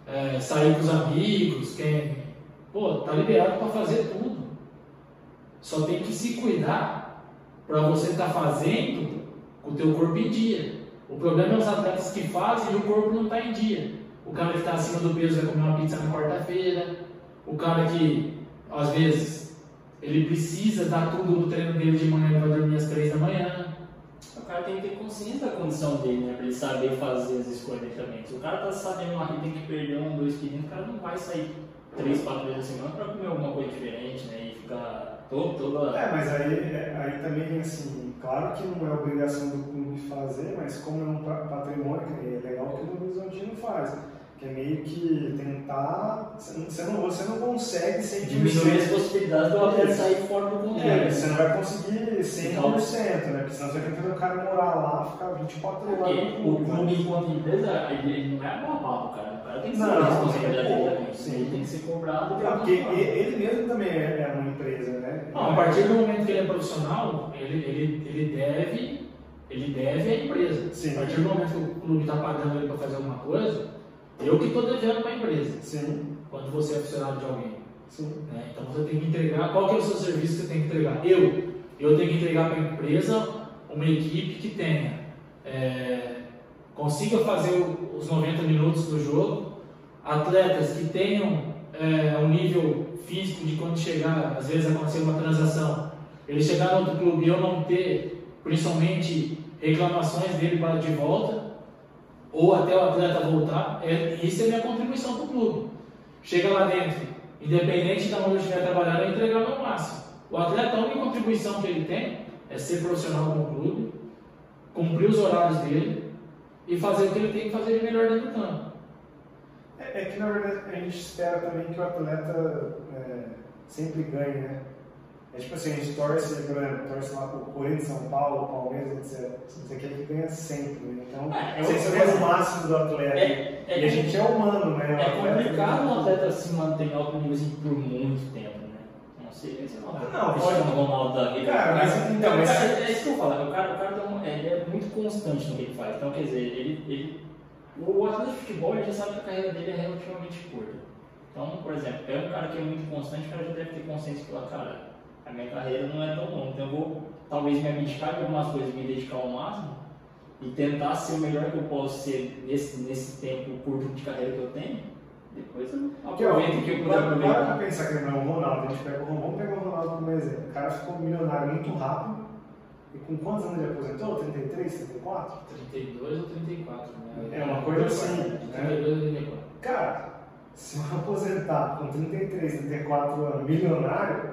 é, sair com os amigos, quem. Pô, tá liberado para fazer tudo. Só tem que se cuidar para você estar tá fazendo com o teu corpo em dia. O problema é os atletas que fazem e o corpo não está em dia. O cara que está acima do peso vai comer uma pizza na quarta-feira. O cara que, às vezes, ele precisa dar tudo no treino dele de manhã e vai dormir às três da manhã. O cara tem que ter consciência da condição dele, né? Pra ele saber fazer as escolhas também. Se o cara tá sabendo lá que tem que perder um, dois quilinhos, o cara não vai sair três, quatro vezes a semana pra comer alguma coisa diferente, né? E ficar todo, toda. É, mas aí, é, aí também, assim, claro que não é obrigação do clube fazer, mas como é um pa- patrimônio, é legal que o Horizontino faz. É meio que tentar. Você não, você não consegue 100%. Diminuir as possibilidades do atleta sair fora do controle. É, você não vai conseguir 100%, né? Porque senão você vai ter que fazer o cara morar lá, ficar 24 horas Porque o clube. né? enquanto empresa, ele, não é normal, cara. O cara tem que ser Não, responsabilidade também. sim. Ele tem que ser cobrado. Ah, porque ele, ele mesmo também é é uma empresa, né? Não, a partir do momento que ele é profissional, ele, ele, ele deve ele deve à empresa. Sim. A partir do momento que o clube está pagando ele para fazer alguma coisa, eu que estou devendo para a empresa, Sim, quando você é funcionário de alguém. sim. né? Então você tem que entregar, qual que é o seu serviço que você tem que entregar? Eu, eu tenho que entregar para a empresa uma equipe que tenha, é, consiga fazer os 90 minutos do jogo, atletas que tenham é, um nível físico de quando chegar, às vezes acontecer uma transação, ele chegar no outro clube e eu não ter, principalmente, reclamações dele para de volta, ou até o atleta voltar, é, isso é minha contribuição para o clube. Chega lá dentro, independente de onde eu estiver trabalhando, é entregar o meu máximo. O atleta, a única contribuição que ele tem é ser profissional com o clube, cumprir os horários dele e fazer o que ele tem que fazer de melhor dentro do campo. É, é que na verdade a gente espera também que o atleta é, sempre ganhe, né? É tipo assim, a gente torce, por exemplo, torce lá pro Corinthians, São Paulo, Palmeiras, etc. Você quer que ganha sempre, né? Então, É, eu- você espera o máximo do atleta. É, é, e a gente é humano, né? É complicado um atleta se manter em alto nível assim, por muito tempo, né? Não sei, sei lá. Não, pode- Ronaldo da vida. Cara, mas então, mas- cara, é isso que eu falo. O cara, o cara um- ele é muito constante no que ele faz. Então, quer dizer, ele, ele, o atleta de futebol ele já sabe que a carreira dele é relativamente curta. Então, por exemplo, é um cara que é muito constante, o cara já deve ter consciência que, cara, a minha carreira não é tão longa. Então, eu vou talvez me abdicar de algumas coisas, me dedicar ao máximo e tentar ser o melhor que eu posso ser nesse, nesse tempo curto de carreira que eu tenho. Depois eu aproveito o que eu puder para para aproveitar. pra pensar que não é o Ronaldo, a gente pega o Ronaldo, vamos pegar o Ronaldo como exemplo. O cara ficou milionário muito rápido. E com quantos anos ele aposentou? 33, 34? 32 ou 34, né? É uma coisa assim, né? 32 ou 34. Cara, se eu aposentar com 33, 34 anos, milionário,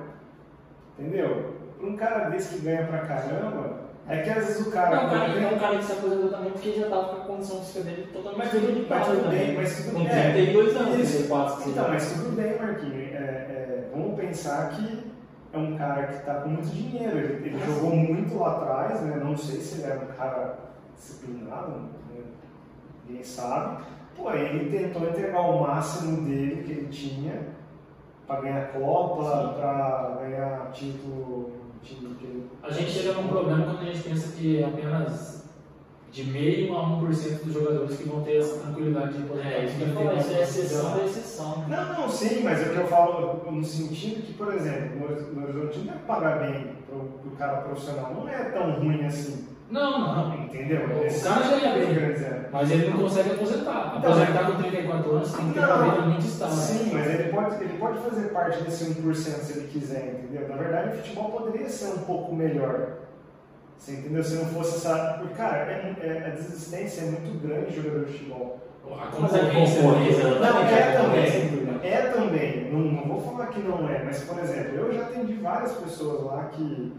entendeu? Para um cara desse que ganha pra caramba, é que às vezes o cara. Não, cara é um cara que se aposentou também porque já estava com a condição física dele totalmente Mas tudo, mas tudo bem, mas tudo Com é, 32 anos, isso. 34, que Então, mas tudo bem, Marquinhos. É, é, vamos pensar que é um cara que está com muito dinheiro. Ele, ele jogou muito lá atrás, né? Não sei se ele era um cara disciplinado, né? ninguém sabe. Porém, ele tentou entregar o máximo dele que ele tinha para ganhar Copa, para ganhar título, título que A gente chega num problema quando a gente pensa que apenas de meio a 1% dos jogadores que vão ter essa tranquilidade de poder É, isso que eu falo, isso é exceção da exceção. Não, não, sim, mas é o que eu falo no sentido que, por exemplo, no Horizontino deve pagar bem pro, pro cara profissional. Não é tão ruim assim, Não, não. entendeu? O cara já é eu ganha. quero dizer. Mas ele não consegue aposentar. Então, Aposentar com 34 anos tem que ter Não. vida muito estável. Sim, mas ele pode, ele pode fazer parte desse 1% se ele quiser, entendeu? Na verdade, o futebol poderia ser um pouco melhor. Você entendeu? Se não fosse essa. Porque, cara, é, é- a desistência é muito grande de jogador de futebol. A é concorrência concorrência, né? Não, Exatamente, é é também. concorrência. É também. Não, não vou falar que não é, mas, por exemplo, eu já atendi várias pessoas lá que.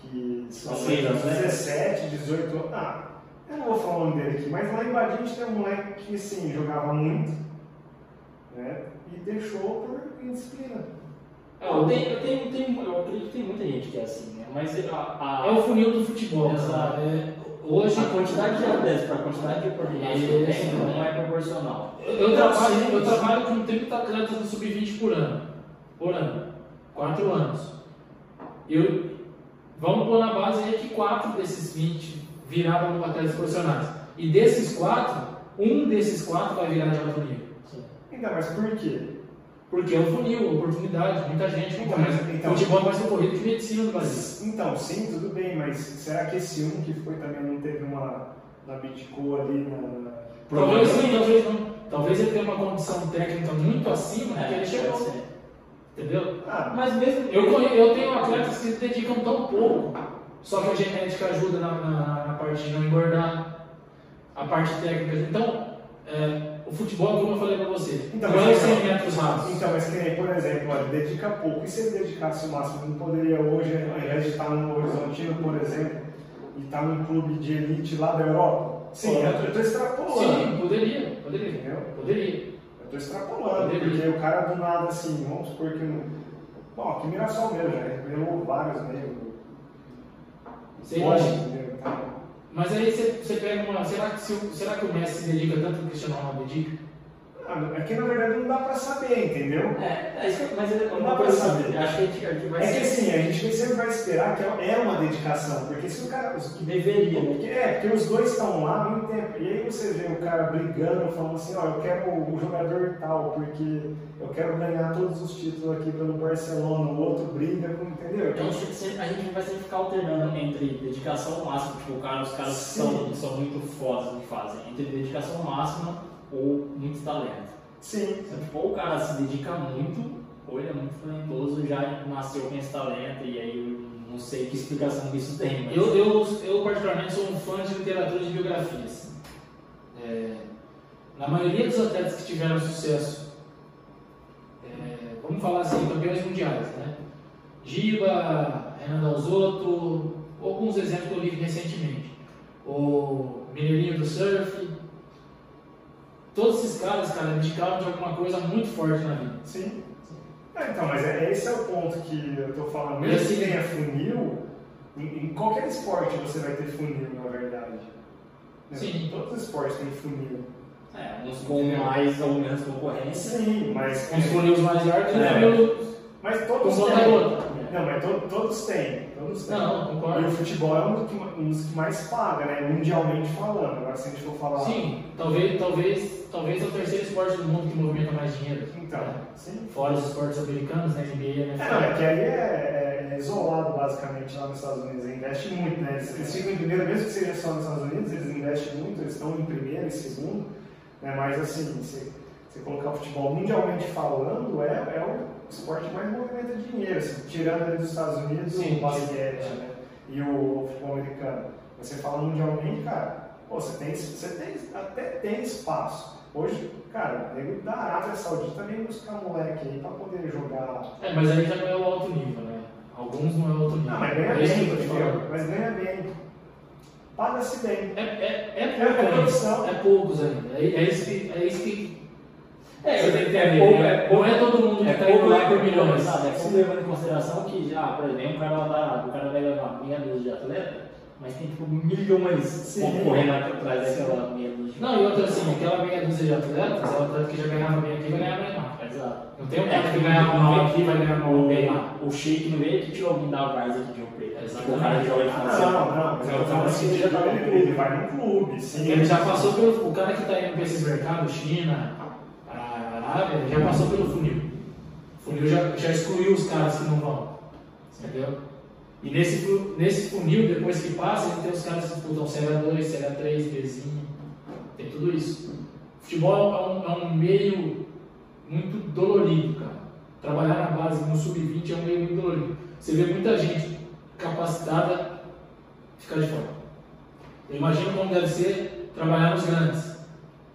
Que são né? 17, 18 anos. Ah, eu não vou falar o nome dele aqui, mas lá em Badinha a gente tem um moleque que, assim, jogava muito, né? E deixou por indisciplina. É, Eu, tenho, eu, tenho, tenho- eu acredito que tem muita gente que é assim, né? Mas a, a, É o funil do futebol. Cara. É, hoje, a quantidade de atletas para a quantidade de oportunidades que não é proporcional. Eu, eu trabalho, eu trabalho com 30 atletas do sub-20 por ano. Por ano. 4 anos. Eu, vamos pôr na base aí que 4 desses 20 viraram atletas profissionais. E desses 4, um desses 4 vai virar de alto nível. Então, mas por quê? Porque é um funil, oportunidade, muita gente Então, mas- então- Futebol vai ser corrido de medicina no Brasil. Então, sim, tudo bem, mas será que esse um que foi também não teve uma. na abdicou ali na. Talvez sim, talvez não. Talvez ele tenha uma condição técnica muito acima que ele É, chegou. Entendeu? Ah, Mas mesmo Eu, eu tenho atletas que se dedicam tão pouco, só que a genética ajuda na, na- na parte de não engordar, a parte técnica. Então, é, o futebol, como eu falei para você, Então, não é mas os então- 100 metros rasos. Então, mas que nem, por exemplo, olha, dedica pouco. E se ele dedicasse o máximo? Não poderia hoje, ao invés de estar no Horizontino, por exemplo, e estar num clube de elite lá da Europa? Sim, eu estou extrapolando. Sim, poderia, poderia, Entendeu? poderia. Estou extrapolando, porque o cara do nada assim, vamos supor que. não- Bom, aqui Mirassol mesmo, já revelou vários imagina. entendeu? Então, Mas aí você, você pega uma. Será que, se, o- será que o Messi se dedica tanto que o Cristiano Ronaldo dedica? Ah, É que na verdade não dá pra saber, entendeu? É, é isso mas é Não dá pra coisa saber. assim, acho que a gente, a gente vai É que assim, a gente sempre vai esperar que é uma dedicação, porque se o cara. que deveria. Porque, é, porque os dois estão lá há muito tempo. E aí você vê o cara brigando, falando assim, ó, eu quero o jogador tal, porque eu quero ganhar todos os títulos aqui pelo Barcelona, o outro briga, entendeu? A gente, sempre- a gente vai sempre ficar alternando entre dedicação máxima, tipo, cara, os caras Sim. são, são muito fodas no que fazem, entre dedicação máxima ou muito talento. Sim. Ou o cara se dedica muito, ou ele é muito talentoso, já nasceu com esse talento, e aí eu não sei que explicação que isso tem, mas... Eu, eu, eu, particularmente, sou um fã de literatura de biografias. É, na maioria dos atletas que tiveram sucesso, é, vamos falar assim, campeões mundiais, né? Giba, Renan Dalzotto, alguns exemplos que eu li recentemente. O Mineirinho do Surf. Todos esses caras, cara, dedicaram de alguma coisa muito forte na vida. Sim. É, então, mas é, esse é o ponto que eu tô falando. Mesmo assim- que tenha funil, em, em qualquer esporte você vai ter funil, na verdade. Né? Sim. Todos os esportes têm funil. É, uns com mais ou menos concorrência. Sim, mas. Uns funis mais largos e É. funil Mas com todos gota. Não, mas to- todos têm. Todos têm. Não, concordo. E o futebol é um dos, que, um dos que mais paga, né? Mundialmente falando. Agora, se a gente for falar. Sim, talvez, talvez, talvez é o terceiro esporte do mundo que movimenta mais dinheiro. Então, né? sim. Fora os esportes americanos, né? NBA, né? É, não, é que aí é, é isolado basicamente lá nos Estados Unidos. Eles investem muito, né? Eles, eles ficam em primeiro, mesmo que seja só nos Estados Unidos, eles investem muito, eles estão em primeiro e segundo. Né? Mas assim, se você colocar o futebol mundialmente falando, é, é o esporte mais movimenta dinheiro, assim, tirando ali dos Estados Unidos Sim, o basquete sim. né? e o futebol americano. Você fala mundialmente, cara, pô, você, tem, você tem, até tem espaço. Hoje, cara, o nego da Arábia Saudita vem buscar moleque aí pra poder jogar É, mas aí já não é o alto nível, né? Alguns não é o alto nível. Não, mas ganha é bem, entendeu? Mas ganha bem. Paga-se bem. É, é, é, É pouco ainda. produção. É poucos ainda. É, é isso que. É isso que É, você tem que é entender. pouco, né? é pouco. não é todo mundo que É está indo pouco lá levando por milhões. Sabe? É pouco levando em consideração que, ah, por exemplo, o cara vai, dar- o cara vai levar meia dúzia de atleta, mas tem tipo milhões Sim. concorrendo atrás daquela meia dúzia. Não, e outra assim, aquela meia dúzia de atletas, é o atleta que já ganhava bem aqui vai ganhar bem lá. Exato. Não tem um cara que ganhava mal aqui vai ganhar mal bem lá. O, o Sheik não veio que tirou alguém da Vars aqui de um preto. Exatamente. Tipo, o cara que joga de Ah, França. não, não. Eu falo assim, ele, ele, ele vai num clube. Ele já passou pelo. O cara que está indo para esses mercados, China, já passou pelo funil. O funil já, já excluiu os caras que não vão. Entendeu? E nesse, nesse funil, depois que passa, ele tem os caras que disputam Série A2, Série A3, Bzinho. Tem tudo isso. Futebol é um, é um meio muito dolorido, cara. Trabalhar na base no sub-20 é um meio muito dolorido. Você vê muita gente capacitada ficar de fora. Eu imagino como deve ser trabalhar nos grandes.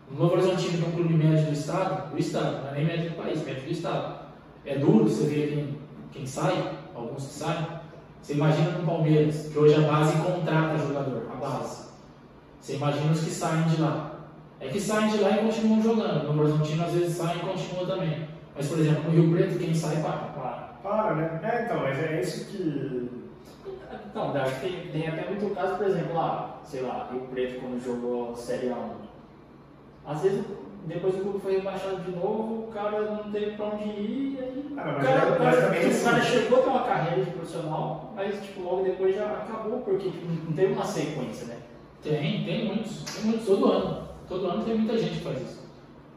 No Novo Horizontino, que é um clube médio do estado, do estado, não é nem médio do país, médio do estado. É duro você ver quem, quem sai, alguns que saem. Você imagina no Palmeiras, que hoje a base contrata jogador, a base. Você imagina os que saem de lá. É que saem de lá e continuam jogando. No Novo Horizontino, às vezes, saem e continuam também. Mas, por exemplo, no Rio Preto, quem sai, para. Claro. Para, né? É, então, mas é isso que. Então, acho que tem, tem até muito caso, por exemplo, lá, sei lá, Rio Preto quando jogou Série A1. Às vezes, depois o clube foi rebaixado de novo, o cara não teve pra onde ir, e aí. Ah, o cara, é- o cara- mas também tipo, assim- o cara chegou a ter uma carreira de profissional, mas tipo, logo depois já acabou, porque tipo, não teve uma sequência, né? Tem, tem muitos, tem muitos, todo ano. Todo ano tem muita gente que faz isso.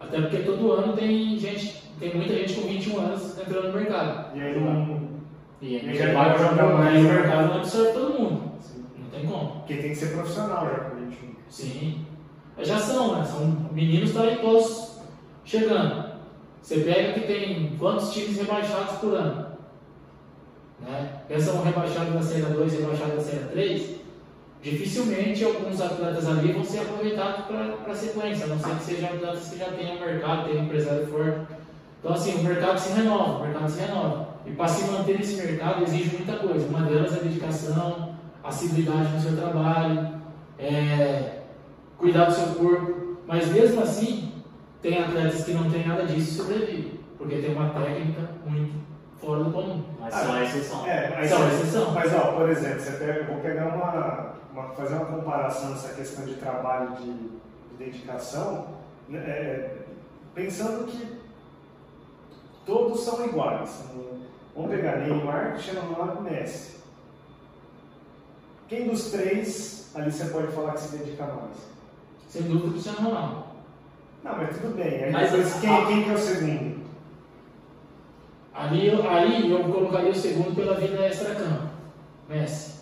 Até porque todo ano tem gente, tem muita gente com 21 anos entrando no mercado. E aí não. E E aí já já vai jogar mais, o né? mercado não absorve todo mundo. Não tem como. Porque tem que ser profissional já com 21. Sim. Já são, né? São meninos todos chegando. Você pega que tem quantos times rebaixados por ano? Né? Pensa um rebaixado da Série 2 rebaixado da Série 3. dificilmente alguns atletas ali vão ser aproveitados para a sequência, a não ser que sejam atletas que já tenham mercado, tenham empresário forte. Então, assim, o mercado se renova, o mercado se renova. E para se manter nesse mercado exige muita coisa. Uma delas é dedicação, assiduidade no seu trabalho, é, cuidar do seu corpo. Mas mesmo assim, tem atletas que não têm nada disso e sobrevivem, porque tem uma técnica muito fora do comum. Mas são a exceção. É, mas, São exceção. mas ó, por exemplo, você pega, vou pegar uma, uma- fazer uma comparação nessa questão de trabalho de, de dedicação, né, é, pensando que todos são iguais. Vamos pegar Neymar, Cristiano Ronaldo e Messi. Quem dos três ali você pode falar que se dedica mais? Sem dúvida, o Cristiano Ronaldo. Não, mas tudo bem. Aí Mas depois, a- quem, quem que é o segundo? Ali, eu- aí eu colocaria o segundo pela vida extra-campo, Messi.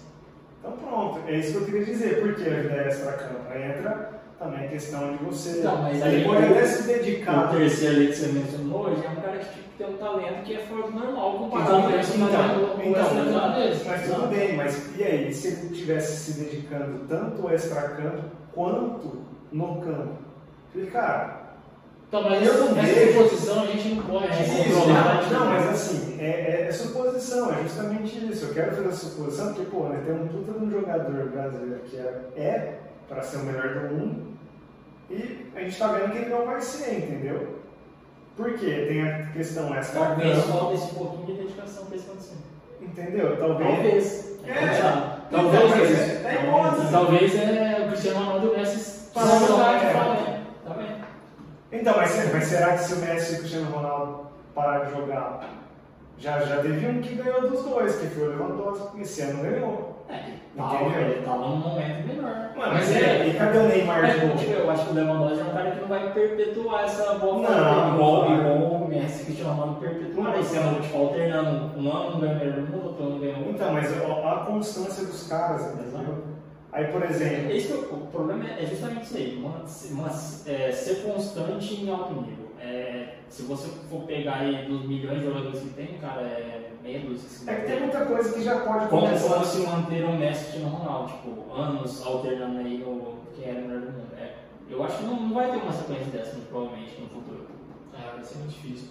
Então pronto, é isso que eu queria dizer. Por que a vida é extra-campo? Entra também a questão de você. Não, mas Ele aí pode o- até se O dedicar. terceiro ali que você mencionou hoje é um cara que tipo, tem um talento que é fora do normal comparado com compensa esse o cara. talento- o Então, extra-campo deles. Mas tudo bem, mas e aí, se ele estivesse se dedicando tanto ao extra-campo quanto no campo? Falei, cara, Então, mas Eu essa, não essa vejo. suposição a gente não pode É, controlar. isso, não, mas assim, é, é- é suposição, é justamente isso. Eu quero fazer a suposição porque, pô, né, tem um puta de um jogador brasileiro que é, é para ser o melhor do mundo e a gente tá vendo que ele não vai ser, entendeu? Por quê? Tem a questão Talvez extra-campo, falta esse pouquinho de dedicação para isso acontecer. entendeu? Talvez. Talvez. É. Não sabe. Talvez, Então, é, é- igual. talvez é o Cristiano Ronaldo e o Messi é. Tá bem. Então, mas, mas será que se o Messi e o Cristiano Ronaldo parar de jogar? Já, já teve um que ganhou dos dois, que foi o Lewandowski, esse ano ganhou. É, Entendeu? ele tava num momento melhor. Mano, Mas mas é- é, e cadê o Neymar de Mas, novo? tipo, eu acho que o Lewandowski é um cara que não vai perpetuar essa boa Não, igual, igual o Messi, Cristiano Ronaldo perpetuaram Não, esse não. ano, tipo, alternando. Um ano não ganhou mundo, outro ano ganhou. Então, mas a constância dos caras, entendeu? Aí, por exemplo, Esse que é o o problema é é justamente isso aí, uma- uma- é, ser constante em alto nível. É, se você for pegar aí dos milhões de jogadores que tem, cara, é meia dúzia. assim, é que tem muita coisa que já pode Como começar. como se manter o Messi e o Cristiano Ronaldo, tipo, anos alternando aí no quem era o melhor do mundo. É, eu acho que não, não vai ter uma sequência dessa, muito provavelmente, no futuro. É, vai ser muito difícil.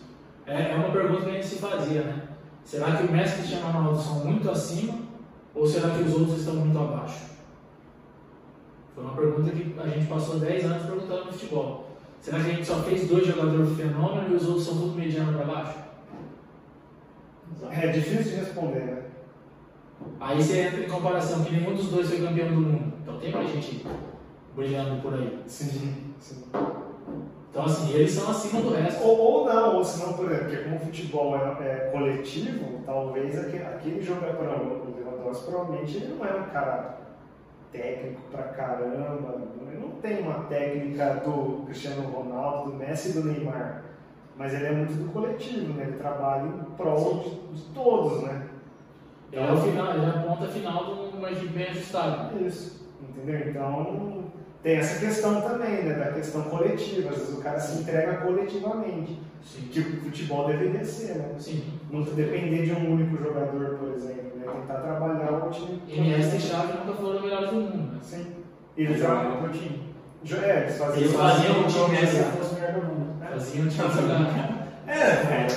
É, é uma pergunta que a gente se fazia, né? Será que o Messi e o Cristiano Ronaldo são muito acima ou será que os outros estão muito abaixo? Foi uma pergunta que a gente passou 10 anos perguntando no futebol. Será que a gente só fez dois jogadores fenômeno e os outros são tudo mediano para baixo? É difícil de responder, né? Aí você entra em comparação que nenhum dos dois foi campeão do mundo. Então tem mais gente brilhando por aí. Sim, sim. Então assim, eles são acima do resto. Ou, ou não, ou se não, por exemplo, porque como o futebol é, é coletivo, talvez aquele, aquele jogador, o Lewandowski, provavelmente ele não é um cara técnico pra caramba, ele não tem uma técnica do Cristiano Ronaldo, do Messi e do Neymar, mas ele é muito do coletivo, né? Ele trabalha em prol de, de todos, né? É, o final, é a ponta final de uma equipe bem ajustada. Isso, entendeu? Então tem essa questão também, né? Da questão coletiva, às vezes o cara se entrega coletivamente, Sim. que o futebol deveria ser, né? Sim. Não depender de um único jogador, por exemplo, né? Tentar trabalhar o time. Iniesta e Xavi nunca foram melhores do mundo. Né? Sim. Eles Eles jogavam pro time. jo- É, eles faziam. Eles faziam o time o melhor do mundo. Faziam o time jogar. É, é.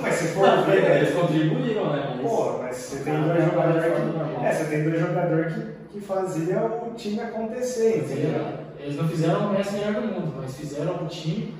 Mas se for Não, ver, eles contribuíram, né? Mas- Pô, mas você tem dois jogadores que. É, você tem dois jogadores que, que faziam o time acontecer, entendeu? Eles não fizeram o Messi melhor do mundo, mas fizeram o time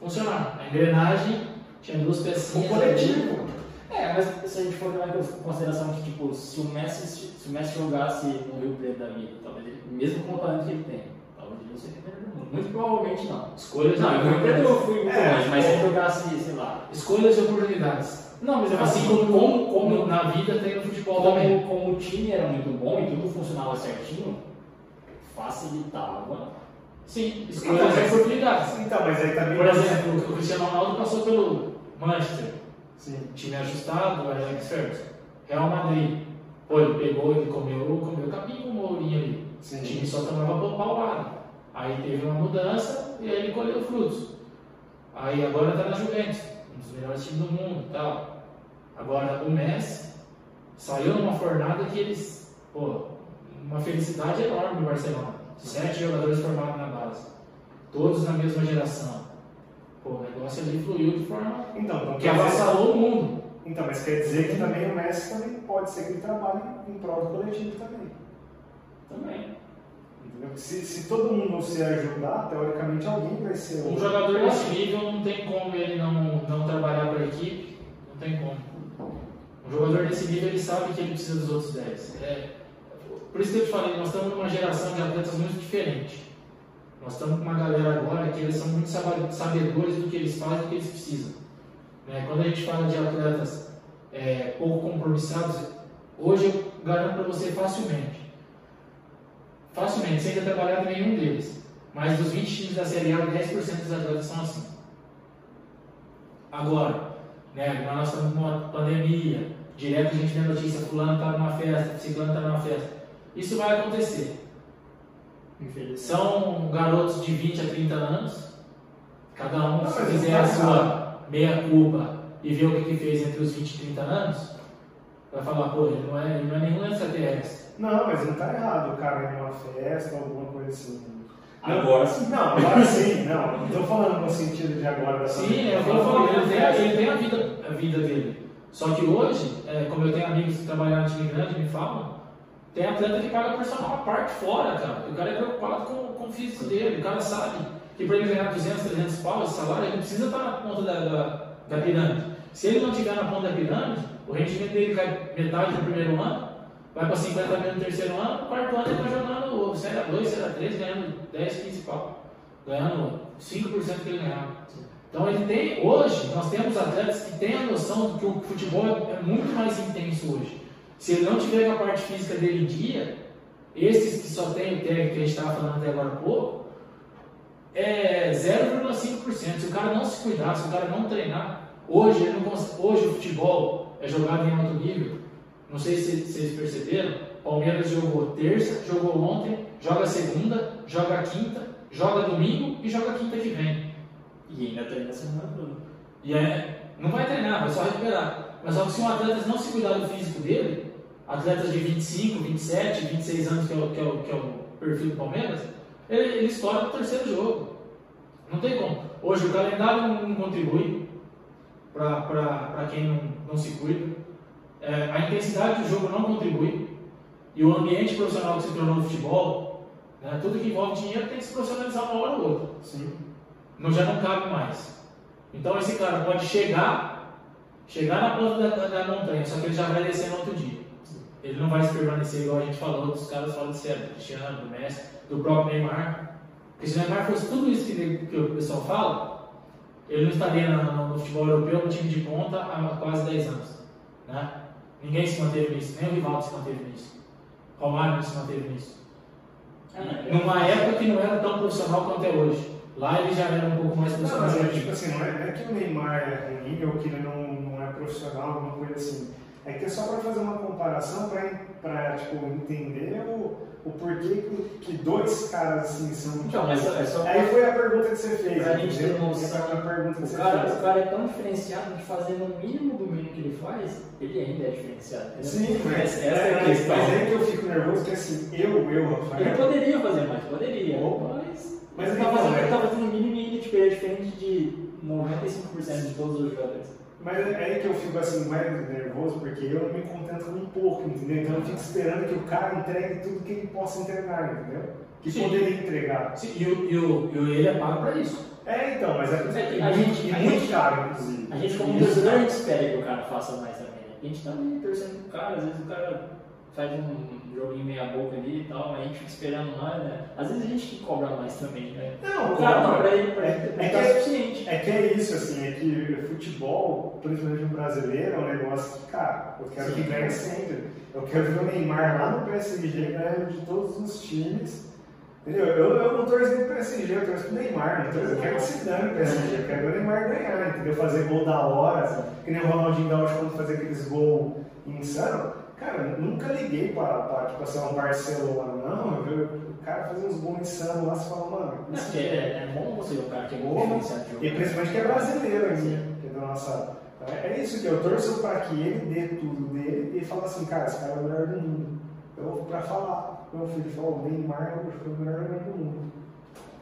funcionar. A engrenagem tinha duas O pecinhas. coletivo. É, mas se a gente for levar em consideração que, tipo, se o Messi, se o Messi jogasse no Rio Preto da vida, talvez ele, mesmo com o talento que ele tem, talvez ele não seria o melhor do mundo. Muito provavelmente não. Escolhas, Não, no Rio Preto eu fui muito É, longe, mas se é. ele jogasse, sei lá. escolhas e oportunidades. Não, mas eu Assim como, como, como na vida tem no futebol também. como, como o time era muito bom e tudo funcionava certinho, facilitava. Sim, escolhas e oportunidades. Então, mas aí também. Por exemplo, o Cristiano Ronaldo passou pelo Manchester. Time ajustado, Ajax Ferguson. Real Madrid, pô, ele pegou, ele comeu, comeu capim com o Mourinho ali. Sim. O time só tomava paulada. Aí teve uma mudança e aí ele colheu frutos. Aí agora tá na Juventus, um dos melhores times do mundo e tal. Agora o Messi saiu numa fornada que eles, pô, uma felicidade enorme no Barcelona. Sete jogadores formados na base, todos na mesma geração. Pô, o negócio ali fluiu de forma Então, então que avassalou o mundo. Então, mas quer dizer que também o Messi também pode ser que ele trabalhe em prol do coletivo também. Também. Se, se todo mundo se ajudar, teoricamente alguém vai ser Um jogador desse nível não tem como ele não, não trabalhar para a equipe, não tem como. Um jogador desse nível ele sabe que ele precisa dos outros 10. É, por isso que eu te falei, nós estamos numa geração de atletas muito diferente. Nós estamos com uma galera agora que eles são muito sabedores do que eles fazem e do que eles precisam. Né? Quando a gente fala de atletas é, pouco compromissados, hoje eu garanto para você facilmente, facilmente, sem ter trabalhado nenhum deles, mas dos 20 times da Série A, 10% dos atletas são assim. Agora, né, nós estamos numa pandemia, direto a gente vê notícia, fulano está numa festa, ciclano está numa festa. Isso vai acontecer. Infelizmente. São garotos de 20 a 30 anos, cada um, Não, se fizer a tá sua meia-culpa e ver o que, que fez entre os 20 e 30 anos, vai falar, pô, ele não é, ele não é nenhum extraterrestre. Não, mas não tá errado o cara ir numa festa ou alguma coisa assim. Agora sim. Não, agora sim, não. Não tô falando no sentido de agora da Sim, é eu falei, ele tem, ele tem a, vida, a vida dele. Só que hoje, é, como eu tenho amigos que trabalharam no time grande me falam, tem atleta que paga personal a parte fora, cara. O cara é preocupado com, com o físico dele, o cara sabe que para ele ganhar 200, 300 pau esse salário, ele precisa estar na ponta da, da, da pirâmide. Se ele não estiver na ponta da pirâmide, o rendimento dele cai metade no primeiro ano, vai para 50 mil no terceiro ano, no quarto ano ele está jogando Série A2, Série A3, ganhando 10, 15 pau. Ganhando 5% que ele ganhava. Então ele tem, hoje, nós temos atletas que têm a noção de que o futebol é é muito mais intenso hoje. Se ele não tiver com a parte física dele em dia, esses que só tem o técnico que a gente estava falando até agora há pouco, é 0,5%. Se o cara não se cuidar, se o cara não treinar, hoje, ele não hoje o futebol é jogado em alto nível. Não sei se vocês perceberam, Palmeiras jogou terça, jogou ontem, joga segunda, joga quinta, joga domingo e joga quinta que vem. E ainda treina semana toda. E é, não vai treinar, vai só recuperar. Mas só que se um atleta não se cuidar do físico dele, atletas de 25, 27, 26 anos, que é o, que é o, que é o perfil do Palmeiras, ele, ele estoura no terceiro jogo. Não tem como. Hoje o calendário não, não contribui para quem não, não se cuida. É, a intensidade do jogo não contribui. E o ambiente profissional que se tornou no futebol, né, tudo que envolve dinheiro tem que se profissionalizar uma hora ou outra Sim. não, já não cabe mais. Então esse cara pode chegar, chegar na ponta da, da- da montanha, só que ele já vai descer no outro dia. Ele não vai se permanecer igual a gente falou, dos caras falam de sério, do Cristiano, do Messi, do próprio Neymar. Porque se o Neymar fosse tudo isso que, que o pessoal fala, ele não estaria no, no futebol europeu, no time de ponta, há quase 10 anos. Né? Ninguém se manteve nisso, nem o Rivaldo se manteve nisso. Romário não se manteve nisso. Numa época que não era tão profissional quanto é hoje. Lá ele já era um pouco mais Não, profissional. mas é tipo assim, não é, não é que o Neymar é ruim ou que ele não, não é profissional, alguma coisa assim. É que é só para fazer uma comparação para tipo, entender o, o porquê que, dois caras assim são. Então, mas é só Aí foi a pergunta que você fez. pra gente ter noção. A O cara, fez. o cara é tão diferenciado de fazer no mínimo do mínimo que ele faz, ele ainda é diferenciado. entendeu? Sim, mas, essa, é a questão. mas é que eu fico nervoso, porque assim, eu, eu, Ele Rafael. poderia fazer mais, poderia, mas. Mas ele então, tá fazendo, é- ele tá fazendo no mínimo e tipo, ele é diferente de 95% de todos os jogadores. Mas é aí que eu fico assim mais nervoso, porque eu não me contento com um pouco, entendeu? Então eu fico esperando que o cara entregue tudo que ele possa entregar, entendeu? Que Sim. poderia entregar. Sim, e, o, e, o, e ele é pago para isso. É, então, mas é, É, é a muito, gente- e a muito gente- caro, inclusive. A gente, como torcedor, a gente espera que o cara faça mais também. né? A gente tá ali torcendo pro cara, às vezes o cara faz um joguinho meia boca ali e tal, a gente fica esperando mais, né? Às vezes a gente que cobra mais também, né? Não, O cara não, claro. pra ele, pra ele, É, é tá que- suficiente. É que é isso, assim, é que futebol, principalmente no brasileiro, é um negócio que, cara, eu quero que Sim. ganhe sempre. Eu quero ver o Neymar lá no PSG ganhando de todos os times. Entendeu? Eu, eu não torço pro PSG, eu torço pro Neymar, não torço, eu quero que se dane o PSG, eu quero ver o Neymar ganhar, entendeu? Fazer gol da hora, que nem o Ronaldinho Gaúcho quando fazia aqueles gols insanos. Cara, nunca liguei pra, pra tipo assim, um Barcelona, não. Eu, o cara fazia uns gols insanos lá, você fala, mano, É, isso porque é, é bom você ver o cara que é bom de e principalmente que é brasileiro ainda, é nossa. Então, é isso que eu torço para que ele dê tudo dele e fale assim, cara, esse cara é o melhor do mundo. Eu pra falar. meu filho falou, o Neymar foi o melhor do mundo.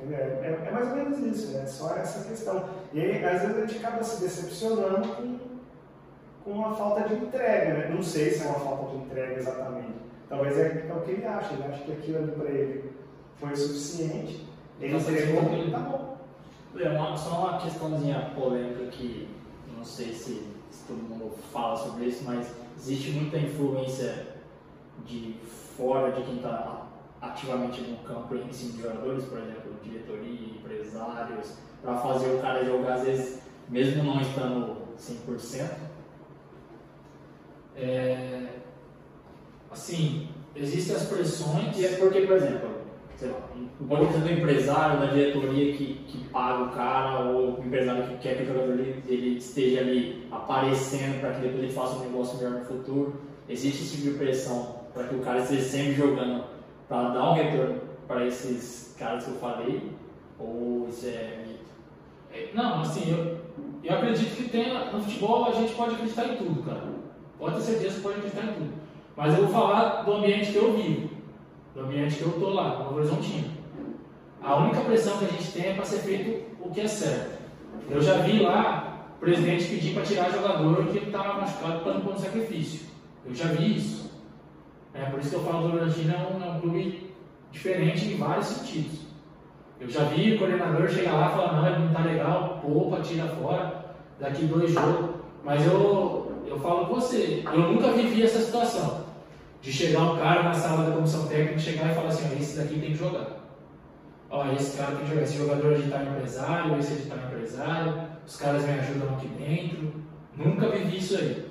É, é, é, mais ou menos isso, né? Só essa questão. E aí, às vezes, a gente acaba se decepcionando com, com uma falta de entrega, né? Não sei se é uma falta de entrega exatamente. Talvez é, é o que ele acha, ele acha que aquilo ali para ele foi o suficiente, ele entregou, ele tá bom. É uma, só uma questãozinha polêmica que não sei se, se todo mundo fala sobre isso, mas existe muita influência de fora de quem está ativamente no campo em cima de jogadores, por exemplo, diretoria, empresários, para fazer o cara jogar, às vezes, mesmo não estando 100%? É, assim, existem as pressões. E é porque, por exemplo, o banco do empresário, da diretoria que, que paga o cara, ou o empresário que quer que o jogador ele esteja ali aparecendo para que depois ele faça um negócio melhor no futuro. Existe esse tipo de pressão para que o cara esteja sempre jogando para dar um retorno para esses caras que eu falei? Ou isso é mito? É, não, assim, eu, eu acredito que tem, no futebol a gente pode acreditar em tudo, cara. Pode ter certeza que pode acreditar em tudo. Mas eu vou falar do ambiente que eu vivo, do ambiente que eu estou lá, no Horizontino. A única pressão que a gente tem é para ser feito o que é certo. Eu já vi lá o presidente pedir para tirar jogador que estava machucado para não pôr no sacrifício. Eu já vi isso. É por isso que eu falo que o Bragantino é um, é um clube diferente em vários sentidos. Eu já vi o coordenador chegar lá e falar, não, não tá legal, poupa, tira fora, daqui dois jogos. Mas eu, eu falo com você, eu nunca vivi essa situação. De chegar um cara na sala da comissão técnica, chegar e falar assim, esse daqui tem que jogar. Ó, esse cara tem que jogar, esse jogador de tal empresário, esse de tal empresário, os caras me ajudam aqui dentro. Nunca vivi isso aí.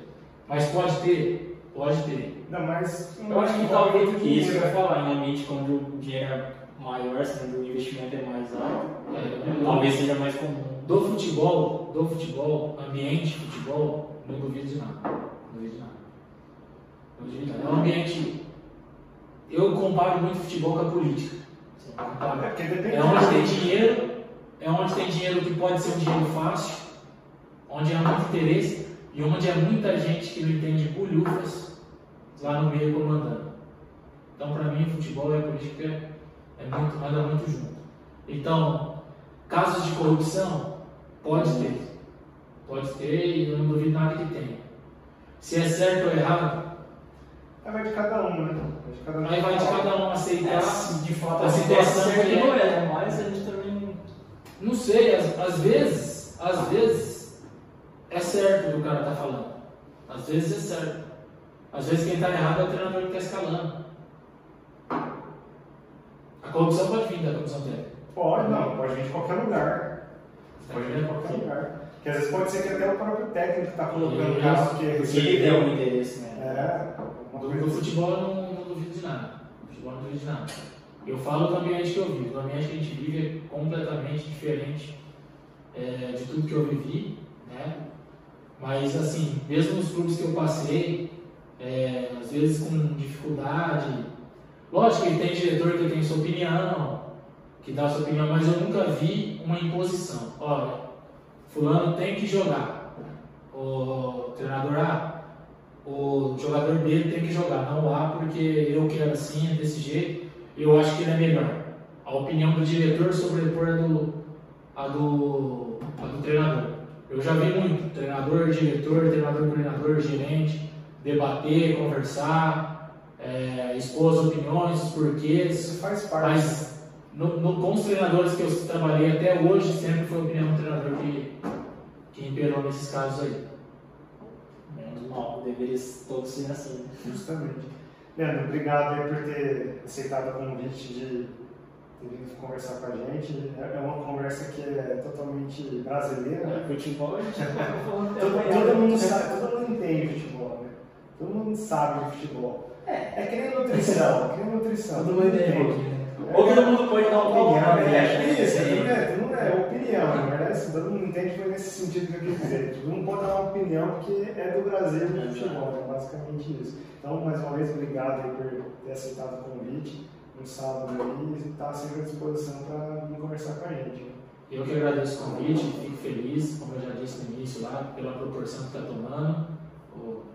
Mas pode ter, pode ter. Não, mas. Eu acho que talvez que isso vai falar em um ambiente quando o dinheiro é maior, sendo o investimento é mais alto, é, talvez seja mais comum. Do futebol, do futebol, ambiente futebol, não duvido de nada. Não duvido de nada. Não duvido de nada. É um ambiente. Eu comparo muito futebol com a política. É, é onde tem dinheiro, é onde tem dinheiro que pode ser um dinheiro fácil, onde há muito interesse e onde há muita gente que não entende bolhufas lá no meio comandando. Então, para mim, futebol e a política é muito, anda muito junto. Então, casos de corrupção, pode ter. Pode ter e eu não duvido nada que tenha. Se é certo ou errado. Aí vai de cada um, né? Vai de cada um. Aí vai de cada um aceitar É, se de fato a situação que não é. é, mas a gente também. Não sei, às, às vezes, às vezes é certo o que o cara está falando. Às vezes é certo. Às vezes quem está errado é o treinador que está escalando. A corrupção pode vir da comissão técnica. Pode, não, pode vir de qualquer lugar. Pode vir de qualquer lugar. Porque às vezes pode ser que até o próprio técnico está colocando o cara porque Porque ele deu um interesse, né? É, Do, do futebol eu não, não duvido de nada. Futebol não duvido de nada. Eu falo do ambiente que eu vivo. O ambiente que a gente vive é completamente diferente é, de tudo que eu vivi, né? Mas assim, mesmo nos clubes que eu passei, é, às vezes com dificuldade. Lógico que tem diretor que tem sua opinião, que dá sua opinião, mas eu nunca vi uma imposição. Olha, fulano tem que jogar. O treinador A, o jogador B tem que jogar, não o A, porque eu quero assim, é desse jeito, eu acho que ele é melhor. A opinião do diretor sobrepor a do, a do, a do treinador. Eu já vi muito, treinador, diretor, treinador, coordenador, gerente, debater, conversar, é, expor as opiniões, os porquês. Isso faz parte. Mas no, no- com os treinadores que eu trabalhei até hoje, sempre foi a opinião do treinador que, que imperou nesses casos aí. Menos mal, deveria todos ser assim. Justamente. Leandro, obrigado aí por ter aceitado o convite de ter vindo conversar com a gente. É é uma conversa que é totalmente brasileira. né? Futebol a gente até Todo, todo mundo sabe, todo mundo entende futebol, né? Todo mundo sabe de futebol. É, que nem nutrição, que nem nutrição. Todo mundo entende um. Ou todo mundo pode dar opinião, É, né? isso, tudo é, tudo é opinião, na verdade, assim, todo mundo entende foi nesse sentido que eu quis dizer. Todo mundo pode dar uma opinião porque é do Brasil do futebol, é basicamente isso. Então, mais uma vez, obrigado aí por ter aceitado o convite no sábado aí e estar sempre à disposição para vir conversar com a gente. Eu que agradeço o convite, fico feliz, como eu já disse no início lá, pela proporção que está tomando.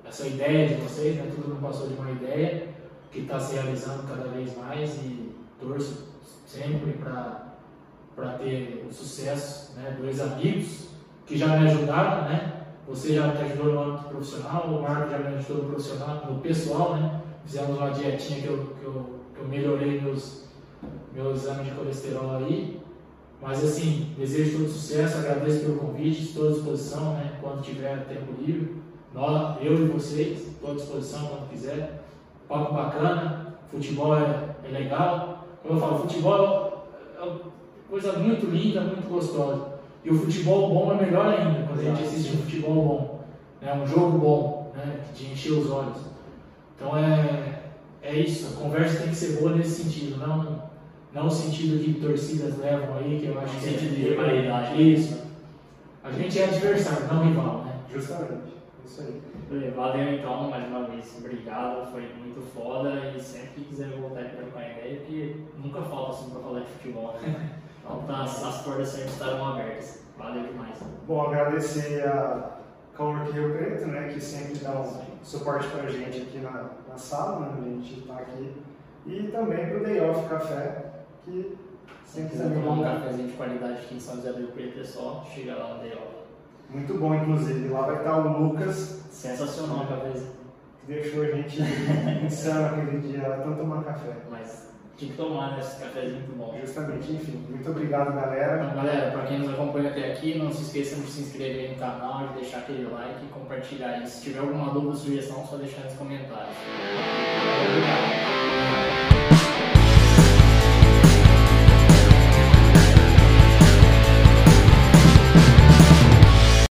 Essa ideia de vocês, né? Tudo não passou de uma ideia. que está se realizando cada vez mais e torço sempre para ter o sucesso. Né? Dois amigos que já me ajudaram, né? Você já me ajudou no âmbito profissional, o Marco já me ajudou no profissional, no pessoal, né? Fizemos uma dietinha que eu, que eu, que eu melhorei meus, meus exames de colesterol aí. Mas assim, desejo todo sucesso, agradeço pelo convite, estou à disposição, né? Quando tiver tempo livre. Nós, eu e vocês, estou à disposição quando quiser. Papo bacana, futebol é, é legal. Como eu falo, futebol é uma coisa muito linda, muito gostosa. E o futebol bom é melhor ainda, quando a gente assiste um futebol bom, né? um jogo bom, né? de encher os olhos. Então é, é isso, a conversa tem que ser boa nesse sentido, não não o sentido que torcidas levam aí, que eu acho que é de rivalidade. Isso. A gente é adversário, não rival, né? Justamente. Isso aí. Valeu então, mais uma vez, obrigado, foi muito foda e sempre que quiser voltar aqui para a ideia, porque nunca falta assim para falar de futebol, né? Então tá, as portas sempre estarão abertas. Valeu demais. Bom, agradecer a Cowork Rio Preto, né, que sempre dá um suporte para a gente aqui na, na sala, né, a gente está aqui, e também para o Day Off Café, que se quiser tomar um cafezinho de qualidade aqui em São José do Rio Preto, é só chegar lá no Day Off. Muito bom, inclusive. Lá vai estar o Lucas. Sensacional o cafezinho. Que deixou a gente insano aquele dia, tanto tomar café. Mas tinha que tomar, né? Esse cafezinho muito bom. Justamente, enfim. Muito obrigado, galera. Então, galera, para quem nos acompanha até aqui, não se esqueçam de se inscrever no canal, de deixar aquele like e compartilhar aí. Se tiver alguma dúvida ou sugestão, só deixar nos comentários. Obrigado.